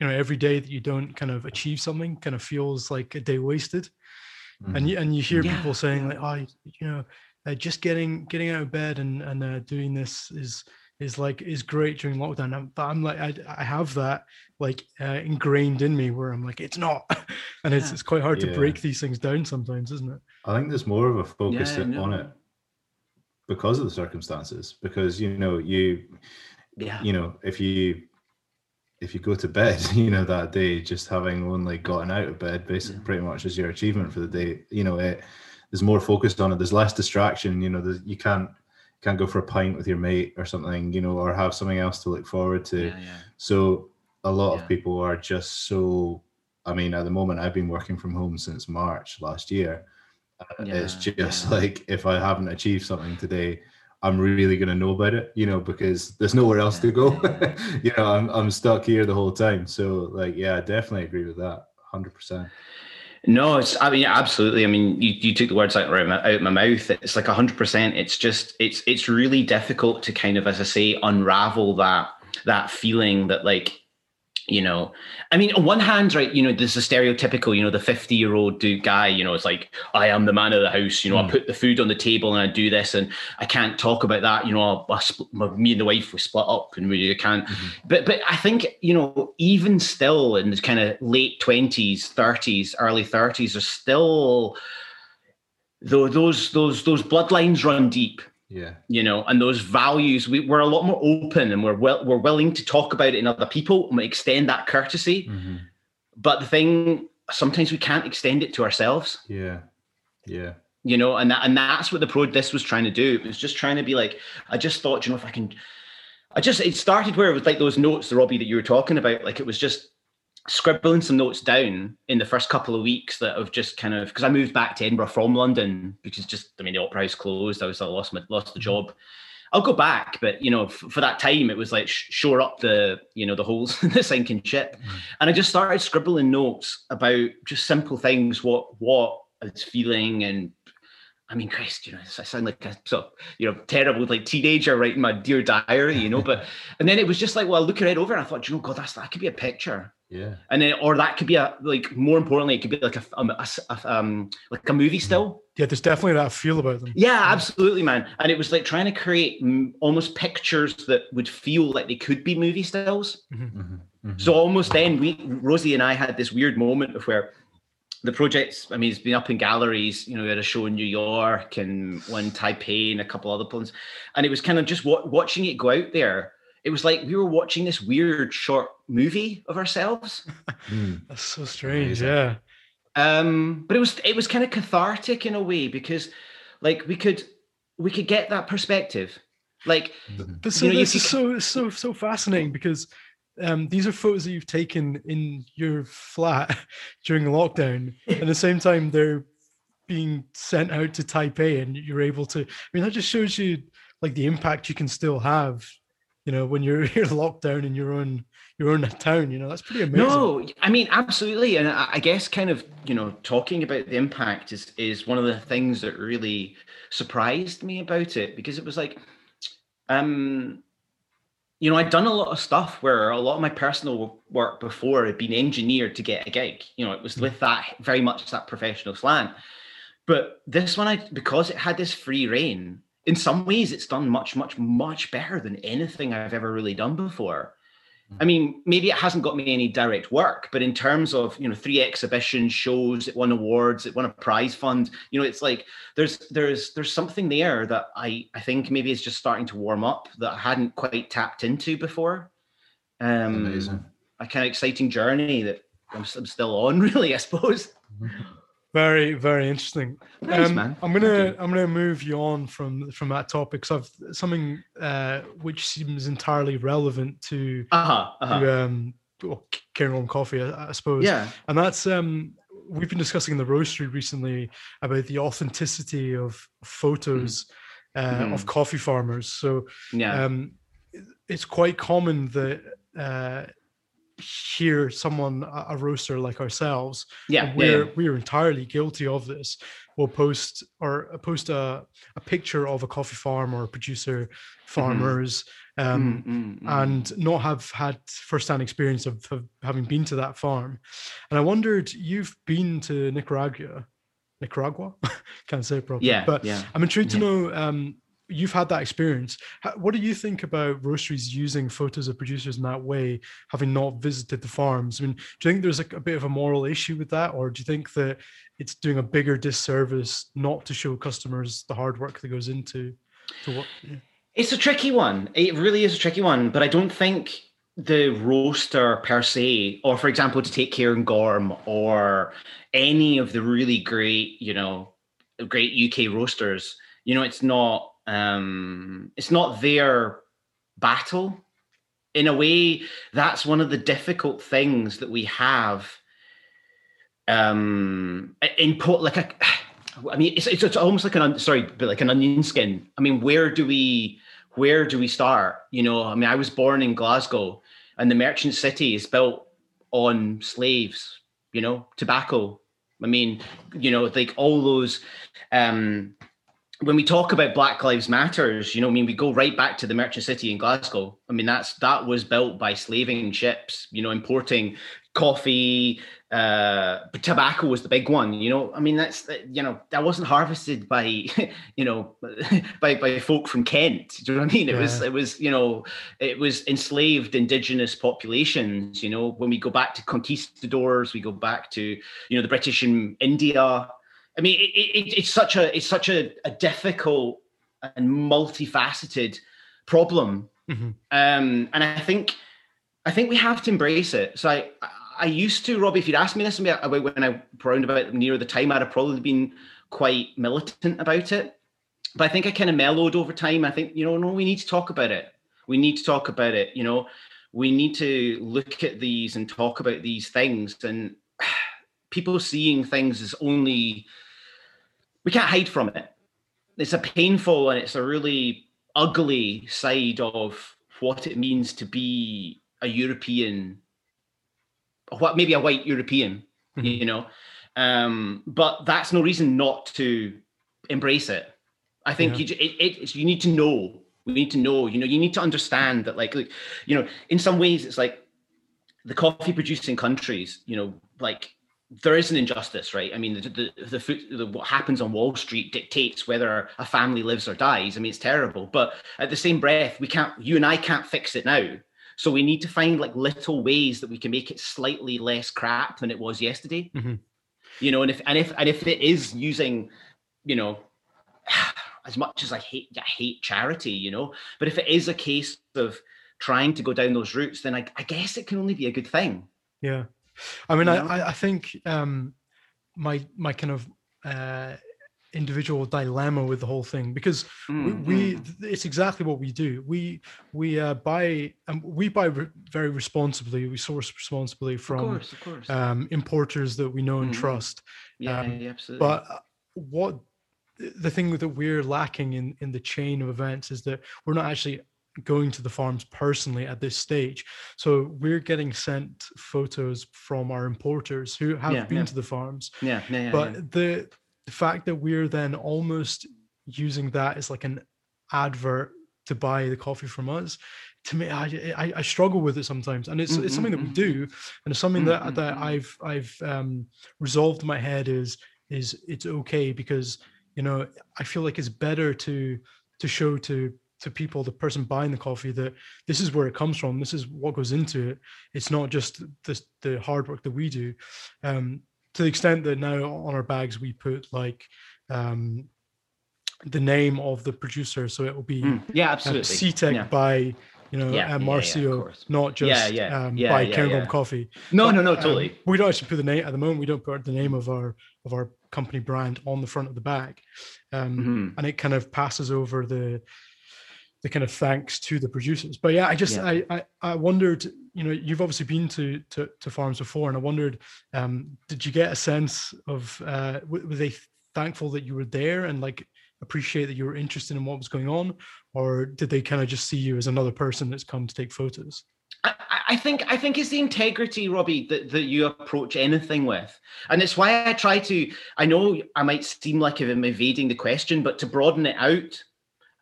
you know, every day that you don't kind of achieve something kind of feels like a day wasted, mm-hmm. and you and you hear yeah. people saying like, oh, you know, uh, just getting getting out of bed and and uh, doing this is is like is great during lockdown. But I'm like I, I have that like uh, ingrained in me where I'm like it's not, *laughs* and it's it's quite hard yeah. to break these things down sometimes, isn't it? I think there's more of a focus yeah, on it because of the circumstances. Because you know you, yeah, you know if you if you go to bed, *laughs* you know that day just having only gotten out of bed, basically yeah. pretty much is your achievement for the day. You know it. There's more focused on it. There's less distraction. You know, you can't can't go for a pint with your mate or something, you know, or have something else to look forward to. Yeah, yeah. So a lot yeah. of people are just so. I mean, at the moment, I've been working from home since March last year. Uh, it's just like if I haven't achieved something today, I'm really going to know about it, you know, because there's nowhere else to go. *laughs* you know, I'm I'm stuck here the whole time. So, like, yeah, I definitely agree with that, hundred percent. No, it's. I mean, absolutely. I mean, you, you took the words out out of my mouth. It's like hundred percent. It's just. It's it's really difficult to kind of, as I say, unravel that that feeling that like you know i mean on one hand right you know there's a stereotypical you know the 50 year old dude guy you know it's like i am the man of the house you know mm. i hmm. put the food on the table and i do this and i can't talk about that you know I, I, me and the wife we split up and we can't mm-hmm. but but i think you know even still in the kind of late 20s 30s early 30s are still though those those those bloodlines run deep yeah you know and those values we, we're a lot more open and we're well we're willing to talk about it in other people and we extend that courtesy mm-hmm. but the thing sometimes we can't extend it to ourselves yeah Yeah. You know, and that, and that's what the pro this was trying to do. It was just trying to be like, I just thought, you know, if I can, I just it started where it was like those notes, the Robbie that you were talking about. Like it was just scribbling some notes down in the first couple of weeks that have just kind of because I moved back to Edinburgh from London because just I mean the opera house closed. I was I lost my lost the job. I'll go back, but you know, f- for that time, it was like sh- shore up the you know the holes *laughs* in the sinking ship, mm. and I just started scribbling notes about just simple things, what what I was feeling, and I mean, Christ, you know, I sound like a sort of, you know terrible like teenager writing my dear diary, you know. But *laughs* and then it was just like, well, I look it over, and I thought, you know, God, that's that could be a picture Yeah. and then or that could be a like more importantly it could be like a, um, a s- a- um like a movie still Yeah, there's definitely that feel about them. yeah absolutely man and it was like trying to create almost pictures that would feel like they could be movie stills Mhm, mhm. so almost then we rosie and i had this weird moment of where the project's i mean it's been up in galleries you know we had a show in new york and one taipei and a couple other places and it was kind of just wa- watching it go out there it was like we were watching this weird short movie of ourselves *laughs* Mm. That's so strange. Amazing. Yeah. um but it was it was kind of cathartic in a way because like we could we could get that perspective like But so You know, you this is so so so fascinating because um, these are photos that you've taken in your flat *laughs* during lockdown. At the same time, they're being sent out to Taipei, and you're able to. I mean, that just shows you like the impact you can still have. You know, when you're *laughs* you're locked down in your own your own town. You know, that's pretty amazing. no i mean absolutely and I, I guess kind of you know talking about the impact is is one of the things that really surprised me about it because it was like um you know i'd done a lot of stuff where a lot of my personal work before had been engineered to get a gig. You know it was mm. with that very much that professional slant but this one i because it had this free reign in some ways it's done much much much better than anything i've ever really done before I mean, maybe it hasn't got me any direct work, but in terms of you know three exhibitions, shows, it won awards, it won a prize fund. You know, it's like there's there's there's something there that I I think maybe is just starting to warm up that I hadn't quite tapped into before. Um, Amazing. A kind of exciting journey that I'm, I'm still on, *laughs* really. I suppose. Very, very interesting. Thanks, Um, man. I'm gonna I'm gonna move you on from from that topic. So I've something uh, which seems entirely relevant to, Uh huh. Uh-huh. to um, well, Cairngorm Coffee, I, I suppose. Yeah. and that's um, we've been discussing in the roastery recently about the authenticity of photos uh, of Mhm. coffee farmers. So Yeah. um, it's quite common that uh, here someone a roaster like ourselves yeah. we're yeah. we're entirely guilty of this we'll post or uh, post a, a picture of a coffee farm or a producer farmers um, Mm, mm, mm. and not have had first-hand experience of, of having been to that farm and i wondered you've been to nicaragua nicaragua *laughs* can't say it properly yeah. but yeah. i'm intrigued to Yeah. know um, you've had that experience what do you think about roasteries using photos of producers in that way having not visited the farms i mean do you think there's a bit of a moral issue with that or do you think that it's doing a bigger disservice not to show customers the hard work that goes into to what yeah. It's a tricky one. It really is a tricky one, but I don't think the roaster per se, or for example, to take care Cairngorm or any of the really great, you know, great UK roasters, you know, it's not um it's not their battle. In a way, that's one of the difficult things that we have um in put like a I mean, it's, it's it's almost like an sorry, but like an onion skin. I mean, where do we where do we start? You know, I mean, I was born in Glasgow, and the merchant city is built on slaves. You know, tobacco. I mean, you know, like all those. Um, when we talk about Black Lives Matters, you know, I mean, we go right back to the merchant city in Glasgow. I mean, that's that was built by slaving ships. You know, importing coffee, uh tobacco was the big one you know i mean that's you know that wasn't harvested by *laughs* you know *laughs* by by folk from kent do you know what i mean it was it was you know it was enslaved indigenous populations you know when we go back to conquistadors we go back to you know the british in india i mean it, it, it's such a it's such a, a difficult and multifaceted problem Mhm. um and i think i think we have to embrace it so i i used to robbie if you'd asked me this about when i around about near the time i'd have probably been quite militant about it. But I think I kind of mellowed over time. I think, you know, no, we need to talk about it. We need to talk about it. You know, we need to look at these and talk about these things. And people seeing things as only, we can't hide from it. It's a painful and it's a really ugly side of what it means to be a European, what maybe a white European, mm-hmm. you know. Um, but that's no reason not to embrace it. I think yeah. you, it, it, you need to know. We need to know. You know, you need to understand that, like, you know, in some ways, it's like the coffee producing countries. You know, like there is an injustice, right? I mean, the the, the, the, what happens on Wall Street dictates whether a family lives or dies. I mean, it's terrible. But at the same breath, we can't. You and I can't fix it now. So we need to find like little ways that we can make it slightly less crap than it was yesterday. Mm-hmm. You know, and if and if and if it is using, you know, *sighs* as much as I hate I hate charity, you know, but if it is a case of trying to go down those routes, then I, I guess it can only be a good thing. Yeah, I mean, I I think um, my my kind of uh, individual dilemma with the whole thing because mm-hmm. we, mm. we, it's exactly what we do we we uh, buy um, we buy re- very responsibly we source responsibly from of course, of course. Um, importers that we know and mm-hmm. trust yeah, um, yeah, absolutely but uh, what the thing that we're lacking in in the chain of events is that we're not actually going to the farms personally at this stage so we're getting sent photos from our importers who have yeah, been yeah. to the farms yeah, yeah but the the fact that we're then almost using that as like an advert to buy the coffee from us to me I, I, I struggle with it sometimes and it's mm-hmm. it's something that we mm-hmm. do and it's something that mm-hmm. that I've I've um resolved in my head is is it's okay because you know I feel like it's better to to show to to people the person buying the coffee that this is where it comes from this is what goes into it it's not just the the hard work that we do um to the extent that now on our bags we put like um, the name of the producer, so it will be mm, yeah, absolutely uh, CTEC yeah. by you know yeah, uh, Marcio, yeah, not just yeah, um, by Cairngorm Coffee. No, but, no, no, totally. Um, we don't actually put the name at the moment. We don't put the name of our of our company brand on the front of the bag, um, mm-hmm. and it kind of passes over the the kind of thanks to the producers. But yeah, I just yeah. I, I, I wondered, you know, you've obviously been to to, to farms before, and I wondered, um, did you get a sense of uh, were they thankful that you were there and like appreciate that you were interested in what was going on, or did they kind of just see you as another person that's come to take photos? I, I think I think it's the integrity, Robbie, that, that you approach anything with. And it's why I try to, I know I might seem like I'm evading the question, but to broaden it out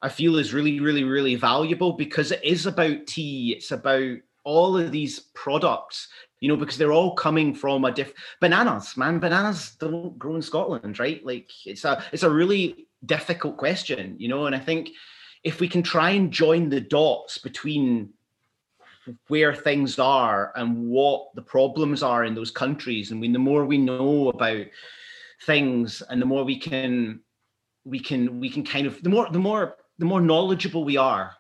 I feel is really, really, really valuable because it is about tea. It's about all of these products, you know, because they're all coming from a diff bananas, man. Bananas don't grow in Scotland, right? Like it's a it's a really difficult question, you know, and I think if we can try and join the dots between where things are and what the problems are in those countries, and we the more we know about things and the more we can we can we can kind of the more the more the more knowledgeable we are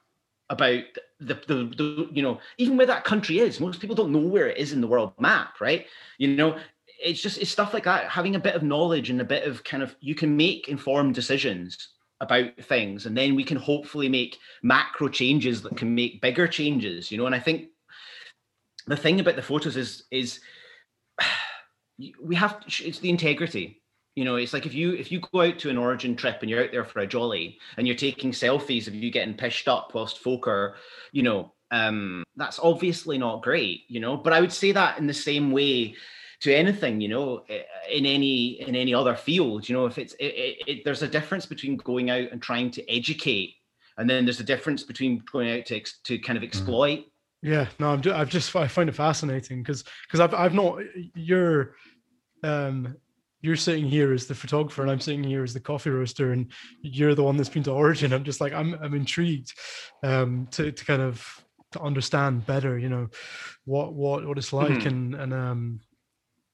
about the, the, the, you know even where that country is. Most people don't know where it is in the world map right? You know it's just it's stuff like that having a bit of knowledge and a bit of kind of you can make informed decisions about things and then we can hopefully make macro changes that can make bigger changes you know? And i think the thing about the photos is is *sighs* we have it's the integrity you know, it's like if you if you go out to an origin trip and you're out there for a jolly and you're taking selfies of you getting pished up whilst folk are, you know, um, that's obviously not great, you know. But I would say that in the same way to anything, you know, in any in any other field, you know, if it's it, it, it, there's a difference between going out and trying to educate, and then there's a difference between going out to to kind of mm. exploit. Yeah, no, I'm just, I've just I find it fascinating because because I've I've not you're um you're sitting here as the photographer and I'm sitting here as the coffee roaster and you're the one that's been to Origin. I'm just like I'm I'm intrigued um, to to kind of to understand better, you know, what what what it's like mm-hmm. and and um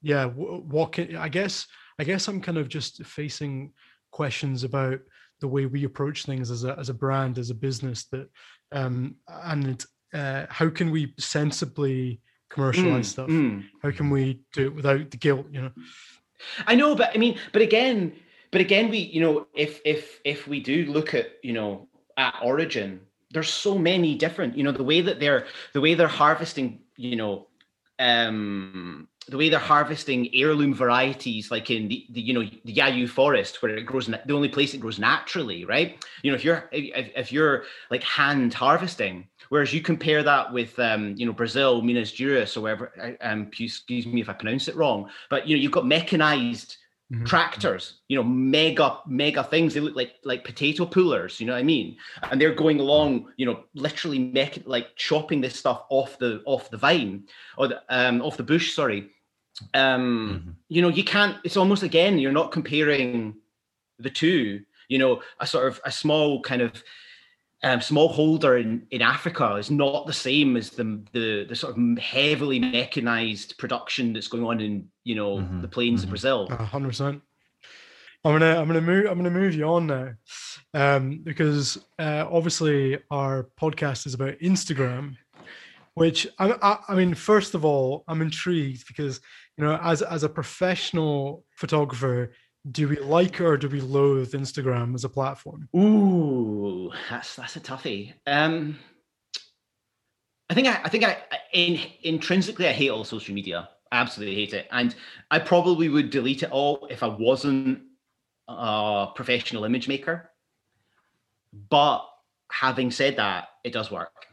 yeah, what can I guess I guess I'm kind of just facing questions about the way we approach things as a as a brand as a business that um and uh, how can we sensibly commercialize mm, stuff? Mm. How can we do it without the guilt, you know? I know, but I mean, but again, but again, we you know if if if we do look at you know at origin, there's so many different you know the way that they're the way they're harvesting you know um the way they're harvesting heirloom varieties like in the, the you know the Yayu forest where it grows the only place it grows naturally right you know if you're if, if you're like hand harvesting whereas you compare that with um you know Brazil Minas Gerais or whatever um excuse me if I pronounce it wrong but you know you've got mechanized Mm-hmm. tractors you know mega mega things they look like like potato pullers you know what i mean and they're going along you know literally mech- like chopping this stuff off the off the vine or the, um off the bush sorry um mm-hmm. you know you can't it's almost again you're not comparing the two you know a sort of a small kind of um, smallholder in, in Africa is not the same as the, the the sort of heavily mechanized production that's going on in you know mm-hmm. the plains mm-hmm. of Brazil. hundred percent. I'm gonna I'm gonna move I'm gonna move you on now, um, because uh, obviously our podcast is about Instagram, which I, I I mean first of all I'm intrigued because you know as as a professional photographer do we like or do we loathe Instagram as a platform? Ooh, that's that's a toughie. Um, I think I, I think I in intrinsically I hate all social media. I absolutely hate it, and I probably would delete it all if I wasn't a professional image maker. But having said that, it does work.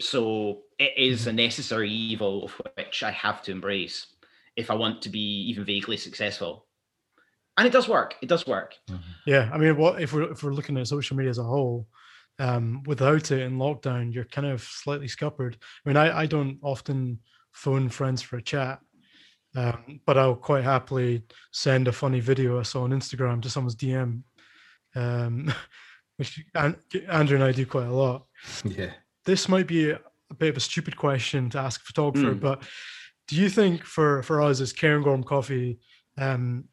So it is a necessary evil of which I have to embrace if I want to be even vaguely successful and it does work. It does work. Mm-hmm. Yeah, I mean, what if we're if we're looking at social media as a whole? Um, without it in lockdown, you're kind of slightly scuppered. I mean, I, I don't often phone friends for a chat, um, but I'll quite happily send a funny video I saw on Instagram to someone's DM, um, *laughs* which Andrew and I do quite a lot. *laughs* Yeah. This might be a, a bit of a stupid question to ask a photographer, mm. but do you think for for us as Cairngorm Coffee, um,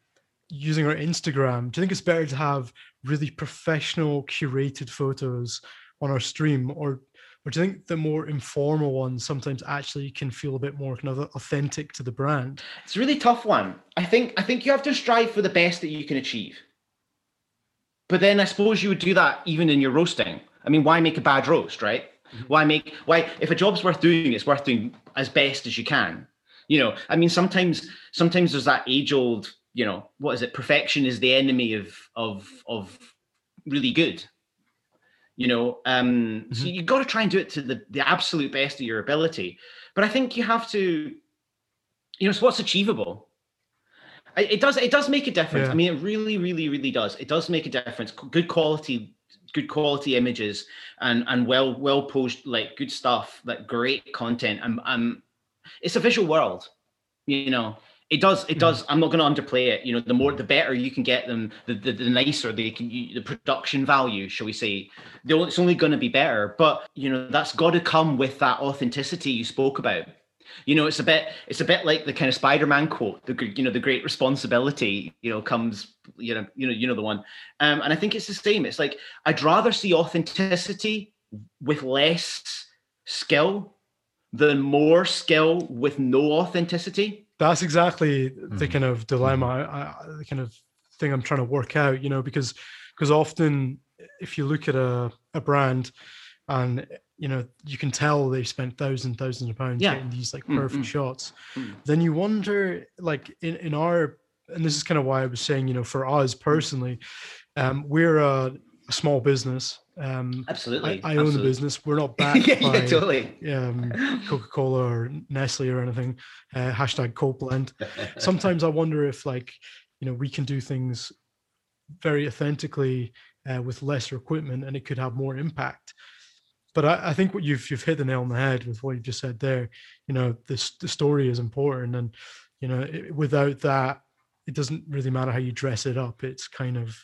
using our Instagram, do you think it's better to have really professional curated photos on our stream or or do you think the more informal ones sometimes actually can feel a bit more kind of authentic to the brand? It's a really tough one. I think I think you have to strive for the best that you can achieve. But then I suppose you would do that even in your roasting. I mean, why make a bad roast, right? Mm-hmm. Why make why if a job's worth doing, it's worth doing as best as you can. You know, I mean, sometimes sometimes there's that age old you know what is it? Perfection is the enemy of of of really good. You know um mm-hmm. so you've got to try and do it to the the absolute best of your ability. But i think you have to you know it's what's achievable. It does it does make a difference. Yeah. i mean it really really really does. It does make a difference. Good quality good quality images and and well well posed like good stuff like great content. And um it's a visual world you know it does. It does. I'm not going to underplay it. You know, the more, the better you can get them, the the, the nicer they can. the production value, shall we say? the, It's only going to be better. But you know, that's got to come with that authenticity you spoke about. You know, it's a bit. It's a bit like the kind of Spider-Man quote. The you know, the great responsibility. You know, comes. You know, you know, you know the one. Um, and I think it's the same. It's like I'd rather see authenticity with less skill than more skill with no authenticity that's exactly mm-hmm. the kind of dilemma, I, I, the kind of thing I'm trying to work out. You know, because because often if you look at a, a brand and you know you can tell they spent thousands thousands of pounds yeah. getting these like perfect mm-hmm. shots mm-hmm. then you wonder like in, in our and this is kind of why i was saying you know for us personally um we're a, a small business um, Absolutely. I, I own Absolutely. the business. We're not *laughs* backed yeah, by totally. um, *laughs* Coca-Cola or Nestle or anything. Uh, hashtag Copeland. *laughs* Sometimes I wonder if like, you know, we can do things very authentically uh, with lesser equipment and it could have more impact. But I, I, think what you've you've hit the nail on the head with what you just said there. You know, this the story is important, and you know, it, without that, it doesn't really matter how you dress it up. It's kind of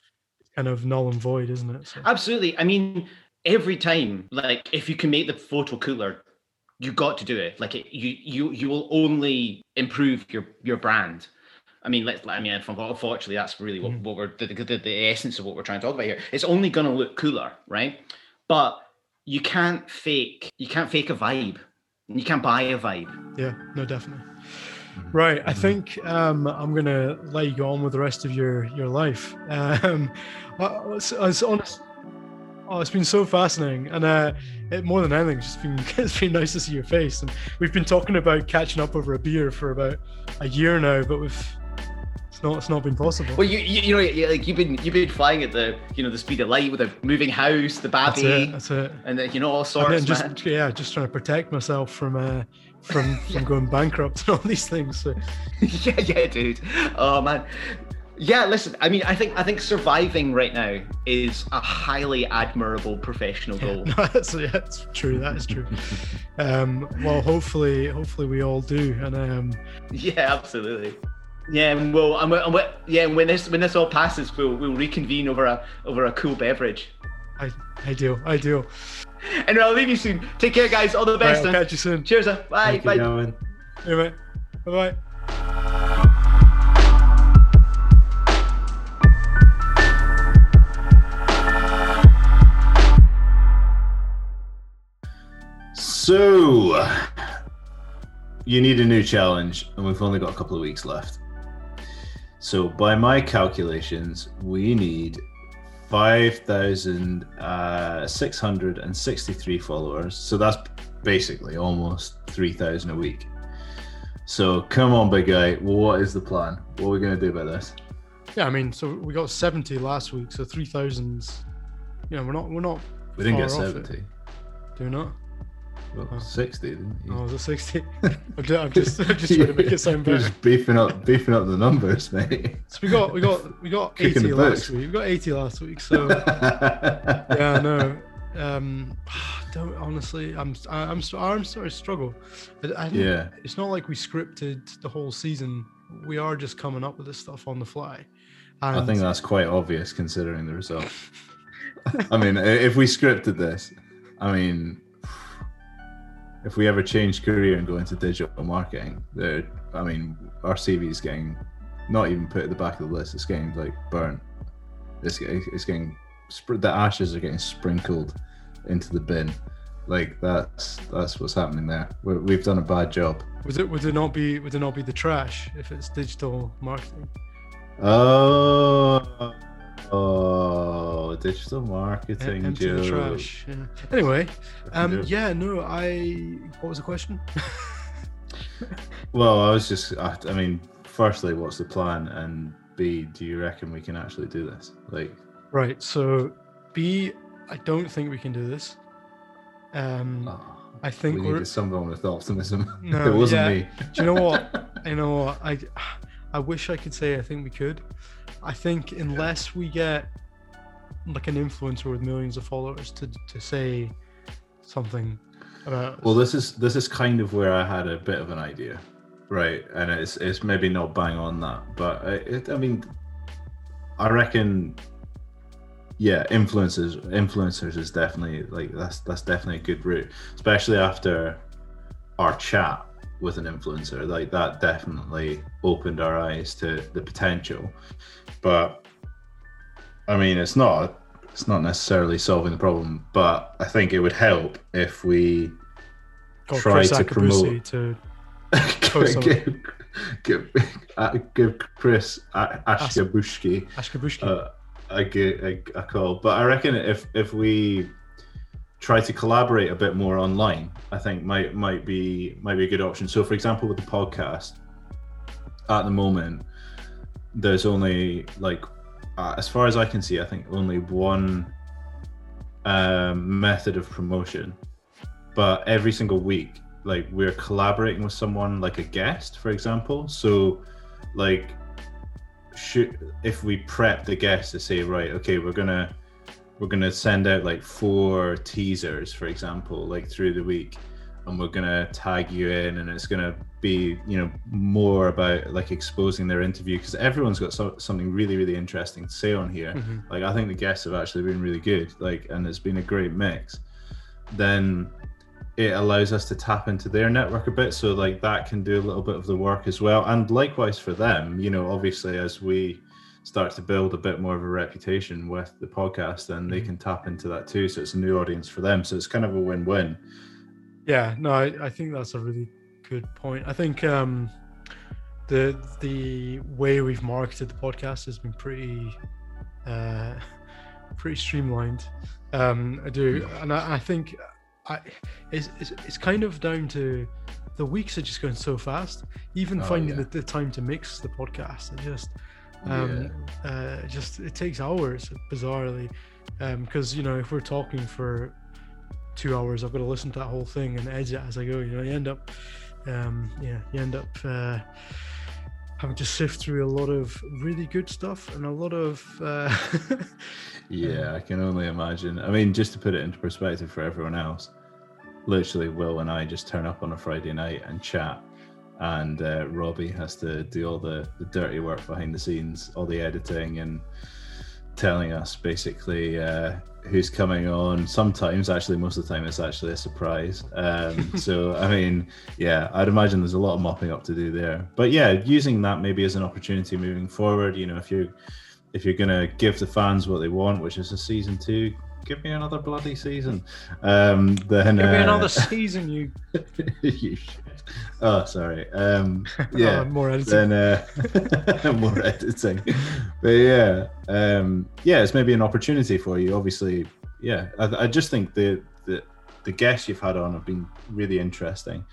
kind of null and void, isn't it? So. Absolutely. I mean, every time, like if you can make the photo cooler, you got to do it. Like it, you you you will only improve your your brand. I mean, let's. I mean, unfortunately, that's really what, mm. what we're the, the, the essence of what we're trying to talk about here. It's only going to look cooler, right? But you can't fake. You can't fake a vibe. You can't buy a vibe. Yeah. No, definitely. Right. I think um, I'm gonna let you go on with the rest of your your life. Um, I, it's, it's honest. Oh, it's been so fascinating, and uh, it, more than anything, it's just been *laughs* it's been nice to see your face. And we've been talking about catching up over a beer for about a year now, but we've it's not it's not been possible. Well, you, you you know like you've been you've been flying at the you know the speed of light with a moving house, the that's it. That's it. and the, you know all sorts. then just man. yeah, just trying to protect myself from uh, from from going bankrupt and all these things. So *laughs* yeah, yeah, dude. Oh man. Yeah, listen. I mean, I think I think surviving right now is a highly admirable professional goal. *laughs* No, that's, yeah, that's true. That is true. Um, well, hopefully, hopefully we all do. And um, Yeah, absolutely. Yeah, and we'll, and we'll, and we'll yeah, and when this when this all passes, we'll we'll reconvene over a over a cool beverage. I, ideal, ideal. And I'll leave you soon. Take care, guys. All the Right, best. I'll catch you soon. Cheers. uh. Bye. Thank you, Bye. Gavin. Hey, mate. Bye bye. So, you need a new challenge, and we've only got a couple of weeks left. So, by my calculations, we need 5,663 uh, followers. So, that's basically almost 3,000 a week. So, come on, big guy. What is the plan? What are we going to do about this? Yeah, I mean, so we got 70 last week, so 3,000's. You know, we're not, we're not. We didn't get far off it. 70. Do we not? Well, Oh. 60, didn't you? Oh, was *laughs* it 60? I'm just, I'm just, I'm just trying to make it sound You're better. just beefing up, beefing up the numbers, mate. So we got, we got, we got *laughs* Kicking 80 last week. We got 80 last week. So *laughs* yeah, no. Um, *sighs* don't honestly. I'm, I'm, I'm starting to struggle. I, I yeah. it's not like we scripted the whole season. We are just coming up with this stuff on the fly. And I think that's quite obvious considering the result. I mean, if we scripted this, I mean, if we ever change career and go into digital marketing, there, I mean, our CV is getting not even put at the back of the list. It's getting like burnt. It's getting, it's getting the ashes are getting sprinkled into the bin. Like that's that's what's happening there. we we've done a bad job. would it would it not be would it not be the trash if it's digital marketing? Oh, oh, digital marketing the trash. Yeah. Anyway, um, Yeah. yeah, no, I. What was the question? Well, I was just, I, I mean, firstly, what's the plan? And B, do you reckon we can actually do this? Like, right. So, B, I don't think we can do this. Um, oh, I think we we're. needed someone with optimism. *laughs* No, it wasn't yeah. me. Do you know what? *laughs* you know what? I, I wish I could say I think we could. I think unless we get like an influencer with millions of followers to to say something about. Well, this is this is kind of where I had a bit of an idea, right? And it's it's maybe not bang on that, but I, it, I mean, I reckon, yeah, influencers influencers is definitely like that's that's definitely a good route, especially after our chat with an influencer. Like that definitely opened our eyes to the potential, but I mean, it's not it's not necessarily solving the problem, but I think it would help if we got try Chris to Akabusi promote- to *laughs* give, give, uh, give Chris Ashkabushki Ashkabushki. uh, a, a, a call. But I reckon if if we try to collaborate a bit more online, I think might might be might be a good option. So, for example, with the podcast, at the moment, there's only like, uh, as far as I can see, I think only one um, method of promotion. But every single week, like we're collaborating with someone, like a guest, for example. So, like should if we prep the guest to say right okay we're gonna we're gonna send out like four teasers for example like through the week and we're gonna tag you in and it's gonna be you know more about like exposing their interview because everyone's got so, something really really interesting to say on here Mhm. like i think the guests have actually been really good like and it's been a great mix then it allows us to tap into their network a bit so like that can do a little bit of the work as well and likewise for them you know obviously as we start to build a bit more of a reputation with the podcast then they can tap into that too so it's a new audience for them so it's kind of a win-win Yeah, no, I, I think that's a really good point. I think um, the the way we've marketed the podcast has been pretty uh, *laughs* pretty streamlined. Um, I do, and I, I think I it's, it's it's kind of down to the weeks are just going so fast. Even Oh, finding yeah. the, the time to mix the podcast, it just um, uh, just it takes hours bizarrely because you know if we're talking for two hours i've got to listen to that whole thing and edit as i go you know you end up um yeah you end up uh having to sift through a lot of really good stuff and a lot of uh *laughs* Yeah, I can only imagine. I mean, just to put it into perspective for everyone else, literally, Will and I just turn up on a Friday night and chat, and uh, Robbie has to do all the, the dirty work behind the scenes, all the editing, and telling us basically uh, who's coming on. Sometimes, actually, most of the time, it's actually a surprise. Um, *laughs* so, I mean, yeah, I'd imagine there's a lot of mopping up to do there. But yeah, using that maybe as an opportunity moving forward, you know, if you're if you're gonna give the fans what they want, which is a season two, give me another bloody season. Um, then give me uh, another *laughs* season you you. *laughs* Oh, sorry. Um, *laughs* yeah. uh, more editing. then uh, more editing. But yeah, um, yeah, it's maybe an opportunity for you. Obviously, yeah. I, I just think the, the the guests you've had on have been really interesting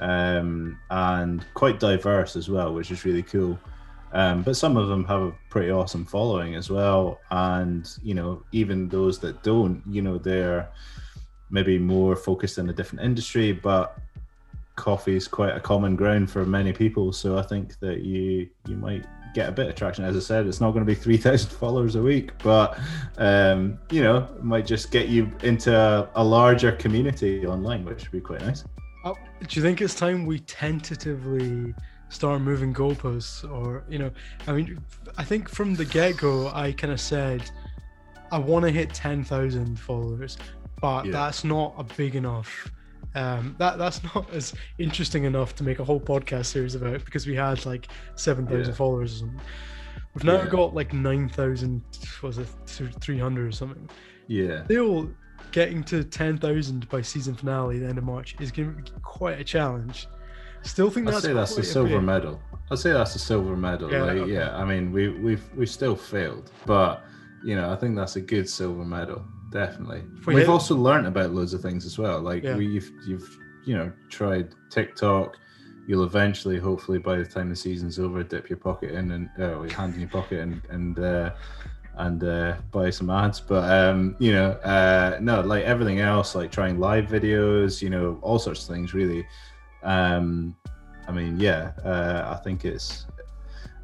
um, and quite diverse as well, which is really cool. Um, but some of them have a pretty awesome following as well, and you know, even those that don't, you know, they're maybe more focused in a different industry, but coffee is quite a common ground for many people. So I think that you you might get a bit of traction. As I said, it's not going to be *laughs* three thousand followers a week, but um, you know, might just get you into a, a larger community online, which would be quite nice. Oh, do you think it's time we tentatively start moving goalposts or you know i mean i think from the get-go i kind of said i want to hit 10,000 followers but Yeah. that's not a big enough um that that's *laughs* not as interesting enough to make a whole podcast series about because we had like 7,000 Yeah. followers or something. we've now Yeah. got like 9,000 was it 300 or something Yeah, still getting to 10,000 by season finale the end of March is going to be quite a challenge. Still think I'd that's say that's a silver bit. medal. I'd say that's a silver medal. Yeah, like, okay. yeah. I mean, we we've we've still failed, but you know, I think that's a good silver medal. Definitely. We We've hit- also learned about loads of things as well. Like Yeah. we, you've you've you know tried TikTok. You'll eventually, hopefully, by the time the season's over, dip your pocket in and uh, your hand in your pocket and and uh, and uh, buy some ads. But um, you know, uh, no, like everything else, like trying live videos, you know, all sorts of things. Really, um, I mean, yeah, uh, I think it's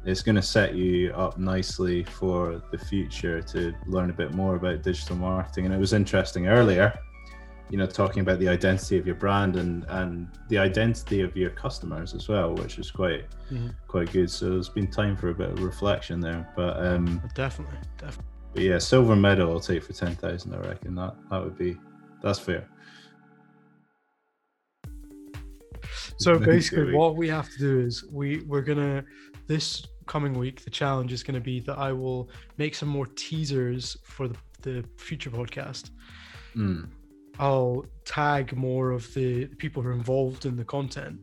it's going to set you up nicely for the future to learn a bit more about digital marketing. And it was interesting earlier, you know, talking about the identity of your brand and and the identity of your customers as well, which is quite Mhm. quite good. So it's been time for a bit of reflection there. But um, Definitely, definitely. but yeah, silver medal I'll take for ten thousand. I reckon that that would be that's fair. So *laughs* basically, what we have to do is we we're gonna this coming week. The challenge is going to be that I will make some more teasers for the, the future podcast. Mm. I'll tag more of the people who are involved in the content,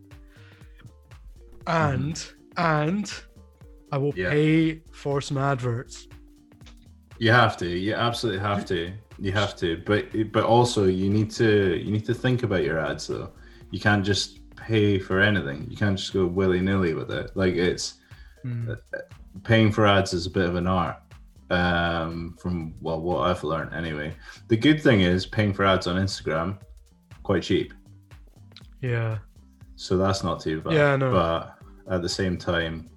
and and I will Yeah. pay for some adverts. You have to. You absolutely have to. You have to. But but also you need to you need to think about your ads though. You can't just pay for anything. You can't just go willy nilly with it. Like it's Hmm. paying for ads is a bit of an art. Um, from well, what I've learned anyway. The good thing is paying for ads on Instagram, quite cheap. Yeah, So that's not too bad. Yeah, I know. But at the same time,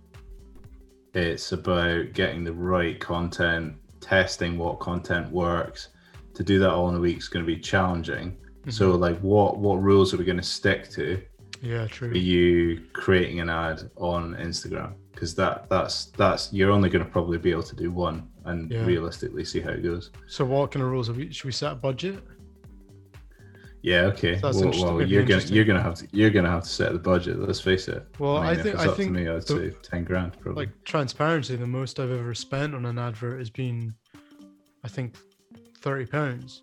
it's about getting the right content, testing what content works. To do that all in a week is going to be challenging. So, Mm-hmm. like, what what rules are we going to stick to? Yeah, true. Are you creating an ad on Instagram? Because that that's that's you're only going to probably be able to do one and Yeah. realistically see how it goes. So what kind of rules have we? Should we set a budget? Yeah, okay. That's well, well you're gonna you're gonna have to you're gonna have to set the budget. Let's face it. Well, I if think- it's I think to me, I'd the- say ten grand probably. Like transparency, the most I've ever spent on an advert has been, I think, thirty pounds.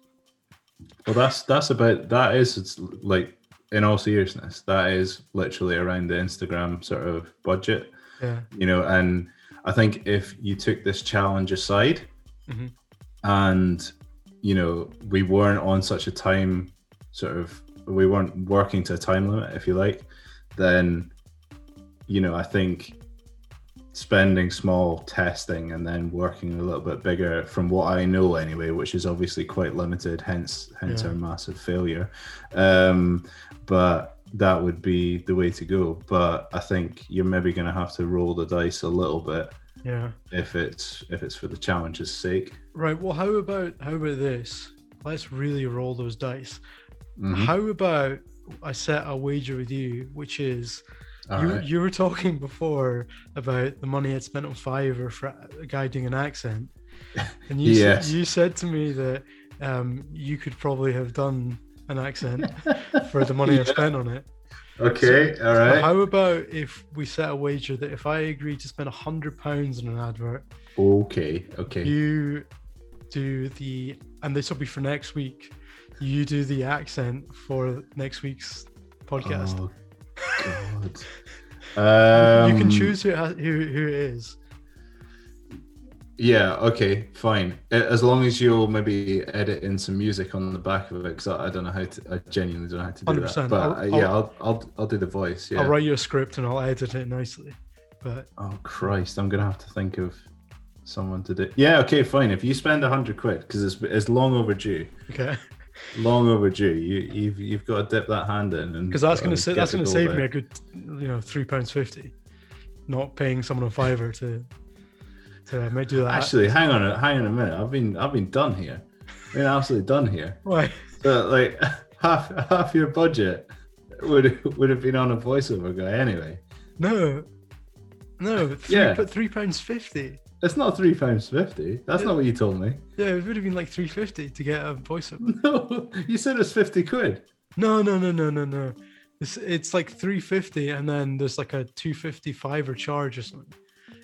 Well, that's that's about that is it's like in all seriousness, that is literally around the Instagram sort of budget, Yeah. you know. And I think if you took this challenge aside, Mhm. and you know we weren't on such a time sort of we weren't working to a time limit, if you like, then you know I think spending small testing and then working a little bit bigger from what I know anyway, which is obviously quite limited, hence hence Yeah. our massive failure. Um, but that would be the way to go. But I think you're maybe gonna have to roll the dice a little bit Yeah. if it's if it's for the challenge's sake. Right. Well, how about how about this? Let's really roll those dice. Mhm. How about I set a wager with you, which is All you right. you were talking before about the money I'd spent on Fiverr for guiding an accent, *laughs* and you Yes. said, you said to me that um, you could probably have done an accent *laughs* for the money I spent on it. Okay, all But right. How about if we set a wager that if I agree to spend a hundred pounds on an advert, Okay, okay. you do the and this will be for next week. You do the accent for next week's podcast. Oh. Um, you can choose who, who who it is. Yeah. Okay. Fine. As long as you'll maybe edit in some music on the back of it, because I, I don't know how to. I genuinely don't know how to do that. 100%. But I'll- uh, yeah, I'll- I'll, I'll I'll do the voice. Yeah. I'll write you a script and I'll edit it nicely. But Oh Christ! I'm gonna have to think of someone to do. Yeah. Okay. Fine. If you spend a hundred quid, because it's it's long overdue. okay, Long overdue. You you've you've got to dip that hand in, and because that's gonna sa- that's gonna save out. me a good, you know, three pounds fifty. Not paying someone on Fiverr to to uh, do that. Actually, hang on, a, hang on a minute. I've been, I've been done here. I've been absolutely done here. *laughs* why? So, like, *laughs* half, half your budget would would have been on a voiceover guy anyway. No, no, three, Yeah. but three pounds fifty. It's not three pounds fifty. That's not what you told me. Yeah, it would have been like three fifty to get a voiceover. *laughs* No, you said it was fifty quid. No, no, no, no, no, no. It's it's like three fifty, and then there's like a two fifty five or charge or something.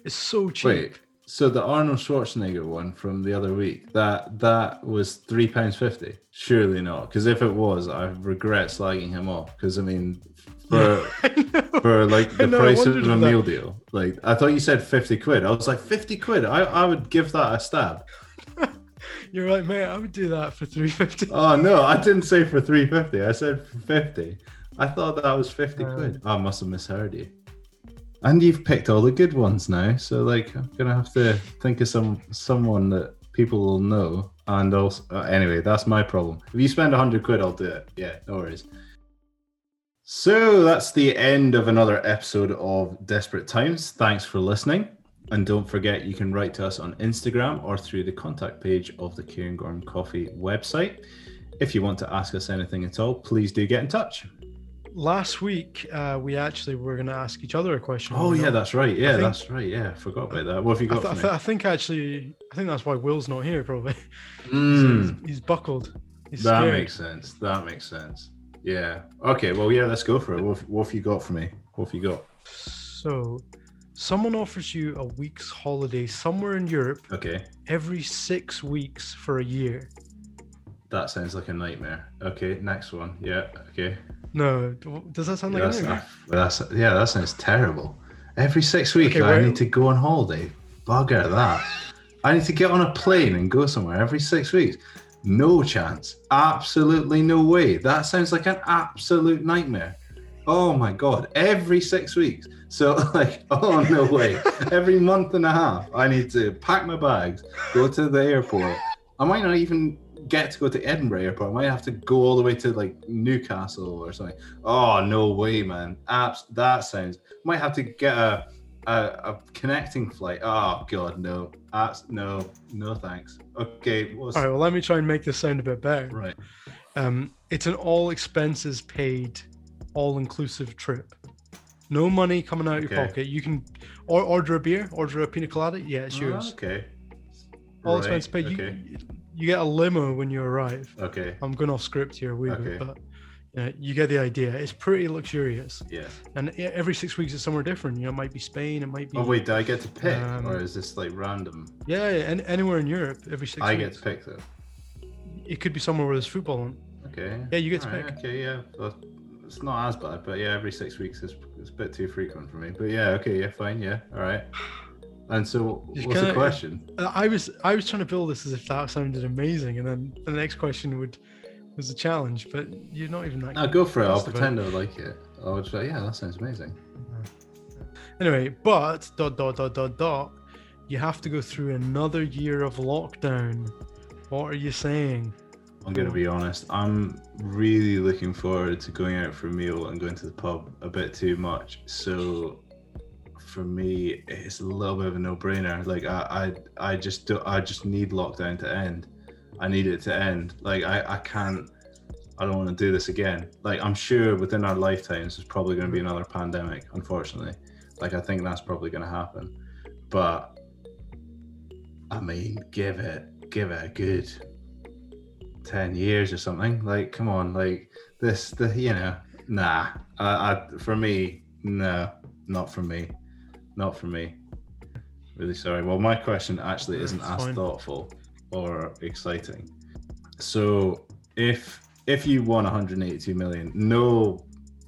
It's so cheap. Wait, so the Arnold Schwarzenegger one from the other week that that was three pounds fifty? Surely not, because if it was, I regret slagging him off. Because I mean, for *laughs* for like the know, price of a that- meal deal. Like I thought you said fifty quid. I was like fifty quid. I, I would give that a stab. *laughs* You're right, mate. I would do that for three fifty. Oh no, *laughs* I didn't say for three fifty. I said for fifty. I thought that was fifty Um, quid. I must have misheard you. And you've picked all the good ones now, so like I'm gonna have to think of some someone that people will know. And also, uh, anyway, that's my problem. If you spend a hundred quid, I'll do it. Yeah, no worries. So that's the end of another episode of Desperate Times. Thanks for listening. And don't forget, you can write to us on Instagram or through the contact page of the Cairngorm Coffee website. If you want to ask us anything at all, please do get in touch. Last week, uh, we actually were going to ask each other a question. Oh, yeah, that's right. Yeah, think- that's right. Yeah, I forgot about that. What have you I, got th- I, th- me? I think actually, I think that's why Will's not here. Probably. *laughs* Mm, he's, he's buckled. He's that scared. makes sense. That makes sense. Yeah. Okay, well, yeah, let's go for it. What, have- what have you got for me? What have you got? So, someone offers you a week's holiday somewhere in Europe Okay. every six weeks for a year. That sounds like a nightmare. Okay, next one. Yeah, okay. No, does that sound Yeah, like that's, a nightmare? that's, yeah, that sounds terrible. Every six weeks, Okay, I need to go on holiday. Bugger that. I need to get on a plane and go somewhere every six weeks. No chance. Absolutely no way. That sounds like an absolute nightmare. Oh my god. Every six weeks. So *laughs* like, oh no way. every month and a half, I need to pack my bags, go to the airport. I might not even get to go to Edinburgh airport. I might have to go all the way to like Newcastle or something. Oh no way, man. Apps that sounds might have to get a a, a connecting flight. Oh god, no. Apps no, no thanks. Okay, what's All right, well, let me try and make this sound a bit better. right. Um, it's an all expenses paid, all inclusive trip. No money coming out of your pocket. You can or order a beer, order a pina colada. Yeah, it's Oh, yours. okay. All Right, expenses paid. Okay. You, you get a limo when you arrive. Okay. I'm going off script here a wee Okay. bit, but uh, you get the idea. It's pretty luxurious, Yeah. and every six weeks it's somewhere different. You know, it might be Spain, it might be Oh wait, do I get to pick, Um, or is this like random? yeah, yeah, and anywhere in Europe every six I get to pick though. It could be somewhere where there's football on. Okay. Yeah, you get to Alright, pick. Okay, yeah. Well, it's not as bad, but yeah, every six weeks is, is a bit too frequent for me. But yeah, okay, yeah, fine, yeah, all right. And so, *sighs* what's the kinda- question? Uh, I was I was trying to build this as if that sounded amazing, and then the next question would was a challenge, but you're not even that. No, go for it. I'll pretend I like it. I'll just like, yeah, that sounds amazing. Anyway, but dot dot dot dot dot, you have to go through another year of lockdown. What are you saying? I'm gonna be honest. I'm really looking forward to going out for a meal and going to the pub a bit too much. So for me, it's a little bit of a no-brainer. Like I, I, I just do. I just need lockdown to end. I need it to end. Like I, I can't. I don't want to do this again. Like I'm sure within our lifetimes, there's probably going to be another pandemic. Unfortunately, like I think that's probably going to happen. But I mean, give it, give it a good 10 years or something like come on like this the you know nah I, I for me no not for me not for me really sorry well my question actually isn't as fine. thoughtful or exciting. So if if you won 182 million no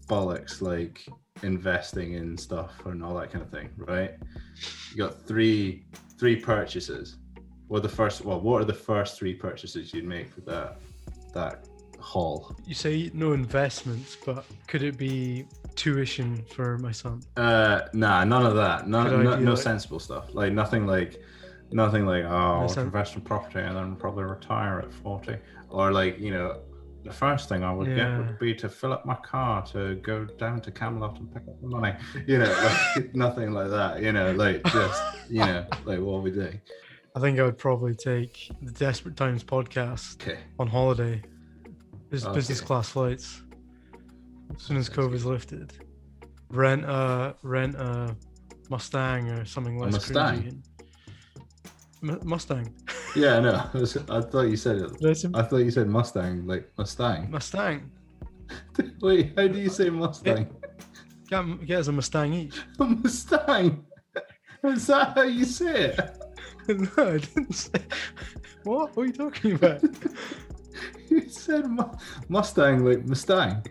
bollocks like investing in stuff and all that kind of thing right? You got three three purchases. What are the first well what are the first three purchases you'd make with that that haul? You say no investments, but could it be tuition for my son? uh nah none of that. No, no, no like- sensible stuff. Like nothing like nothing like oh I'll invest in property and then probably retire at 40 or like you know the first thing I would get would be to fill up my car to go down to Camelot and pick up the money. You know, like *laughs* *laughs* nothing like that. You know, like just you know, like what we doing? I think I would probably take the Desperate Times podcast Okay, on holiday, Okay. business class flights. As soon as COVID's lifted, rent a rent a Mustang or something less Mustang? M- Mustang. yeah, no, *laughs* I, was- I thought you said it. I thought you said Mustang, like Mustang. Mustang. *laughs* Wait, how do you say Mustang? Get, get us a Mustang each. A *laughs* Mustang. Is that how you say it? no, I didn't say. What? What are you talking about? You said mu- Mustang, like Mustang.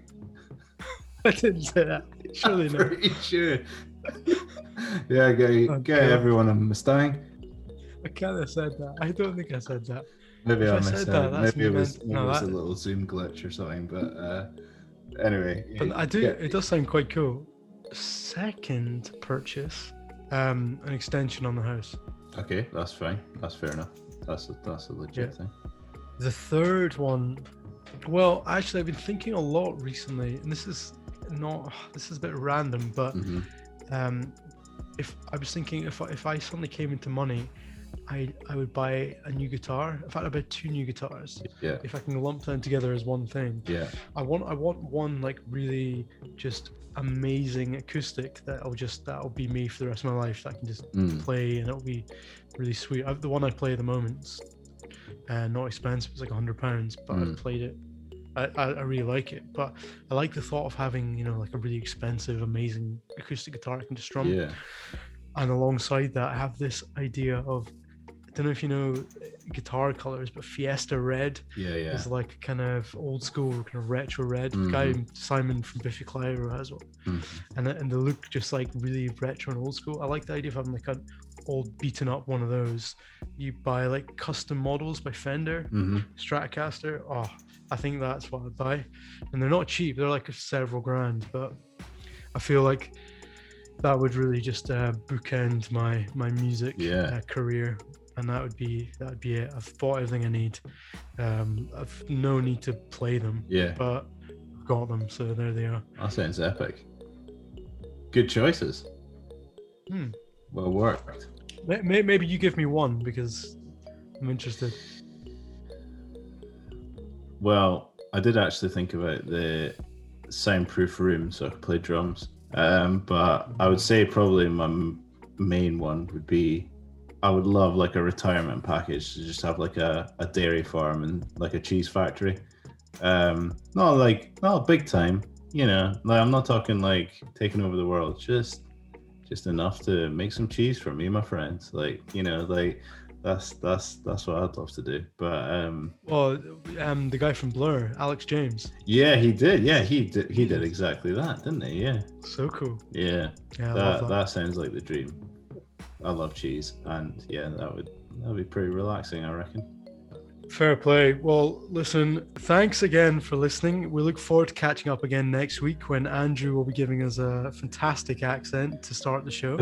I didn't say that. Surely I'm not. pretty sure. yeah, get, Oh, get everyone a Mustang. I can't have said that. I don't think I said that. Maybe If I I said that, Maybe it was, maybe no, it was a little Zoom glitch or something. But uh, anyway, But I do. It does sound quite cool. Second purchase, um, an extension on the house. Okay, that's fine. That's fair enough. That's a, that's a legit Yeah. thing. The third one, well, actually, I've been thinking a lot recently, and this is not. This is a bit random, but hmm um, if I was thinking if I, if I suddenly came into money, I I would buy a new guitar. In fact, I'd buy two new guitars Yeah, if I can lump them together as one thing. yeah, I want I want one like really just amazing acoustic that I'll just that'll be me for the rest of my life. That I can just mm. play and it'll be really sweet. i the one I play at the moment, uh, not expensive. It's like a hundred pounds, but Mm. I've played it. I, I, I really like it, but I like the thought of having you know like a really expensive, amazing acoustic guitar I can just strum. yeah. And alongside that, I have this idea of I don't know if you know uh, guitar colors, but Fiesta Red Yeah, yeah. is like kind of old school, kind of retro red. The guy Simon from Biffy Clyro has one, Mhm. and and the look just like really retro and old school. I like the idea of having like an old beaten up one of those. You buy like custom models by Fender, hmm Stratocaster. Oh, I think that's what I'd buy, and they're not cheap. They're like several grand, but I feel like that would really just uh, bookend my my music Yeah. uh, career, and that would be that would be it. I've bought everything I need. Um, I've no need to play them, Yeah, but I've got them, so there they are. that sounds epic. Good choices. Hmm. Well worked. May- may- Maybe you give me one because I'm interested. Well, I did actually think about the soundproof room so I could play drums. Um, but I would say probably my main one would be I would love like a retirement package to just have like a, a dairy farm and like a cheese factory. Um, not like not big time, you know. Like I'm not talking like taking over the world, just just enough to make some cheese for me and my friends. Like you know, like that's that's that's what I'd love to do. But um, Well, um, the guy from Blur, Alex James, yeah, he did. Yeah, he did. He did exactly that, didn't he? Yeah, so cool. yeah. Yeah, that, that that. sounds like the dream. I love cheese, and yeah, that would that would be pretty relaxing, I reckon. Fair play. Well, listen, thanks again for listening. We look forward to catching up again next week when Andrew will be giving us a fantastic accent to start the show.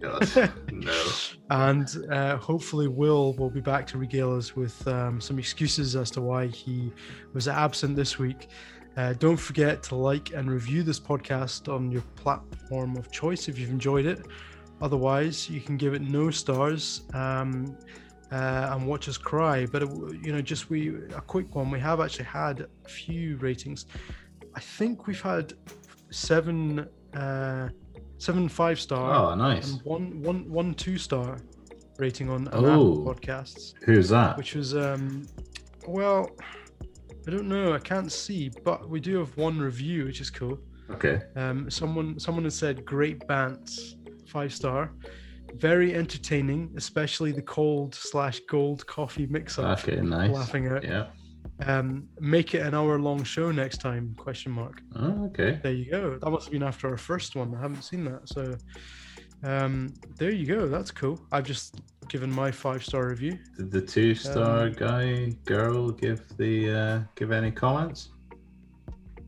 God, *laughs* no. And uh, hopefully, Will will be back to regale us with um, some excuses as to why he was absent this week. Uh, don't forget to like and review this podcast on your platform of choice if you've enjoyed it. Otherwise, you can give it no stars um, uh, and watch us cry. But it, you know, just we a quick one. We have actually had a few ratings. I think we've had seven, uh, seven five star Oh, nice. and one one one two star rating on, Oh. Podcasts, Who's that? which was um well I don't know I can't see but we do have one review which is cool Okay. um someone someone has said great bants five star very entertaining especially the cold slash gold coffee mix up Okay, nice. laughing out Yeah. um make it an hour long show next time question mark Oh, okay. there you go. That must have been after our first one. I haven't seen that. So um there you go. That's cool. I've just given my five star review. Did the two star Um, guy girl give the uh, give any comments?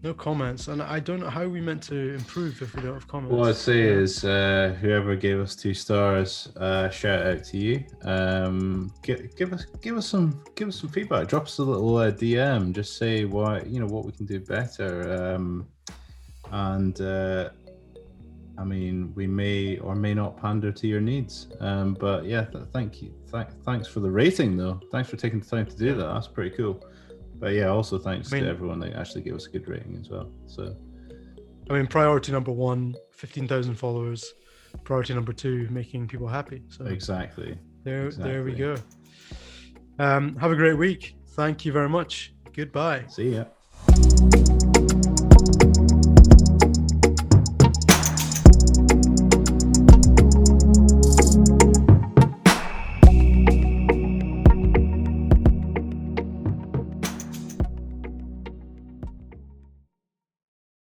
No comments. And I don't know how we meant to improve if we don't have comments. What I'd say is, uh, whoever gave us two stars, uh, shout out to you. Um, give, give us give us some give us some feedback. Drop us a little uh, DM. Just say why you know what we can do better. Um, and uh, I mean, we may or may not pander to your needs. Um, but yeah, th- thank you. Th- thanks for the rating, though. Thanks for taking the time to do that. That's pretty cool. But yeah, also thanks I mean- to everyone that actually gave us a good rating as well. So I mean priority number one, 15,000 followers. Priority number two, making people happy. So exactly. there there we go. Um have a great week. Thank you very much. Goodbye. See ya.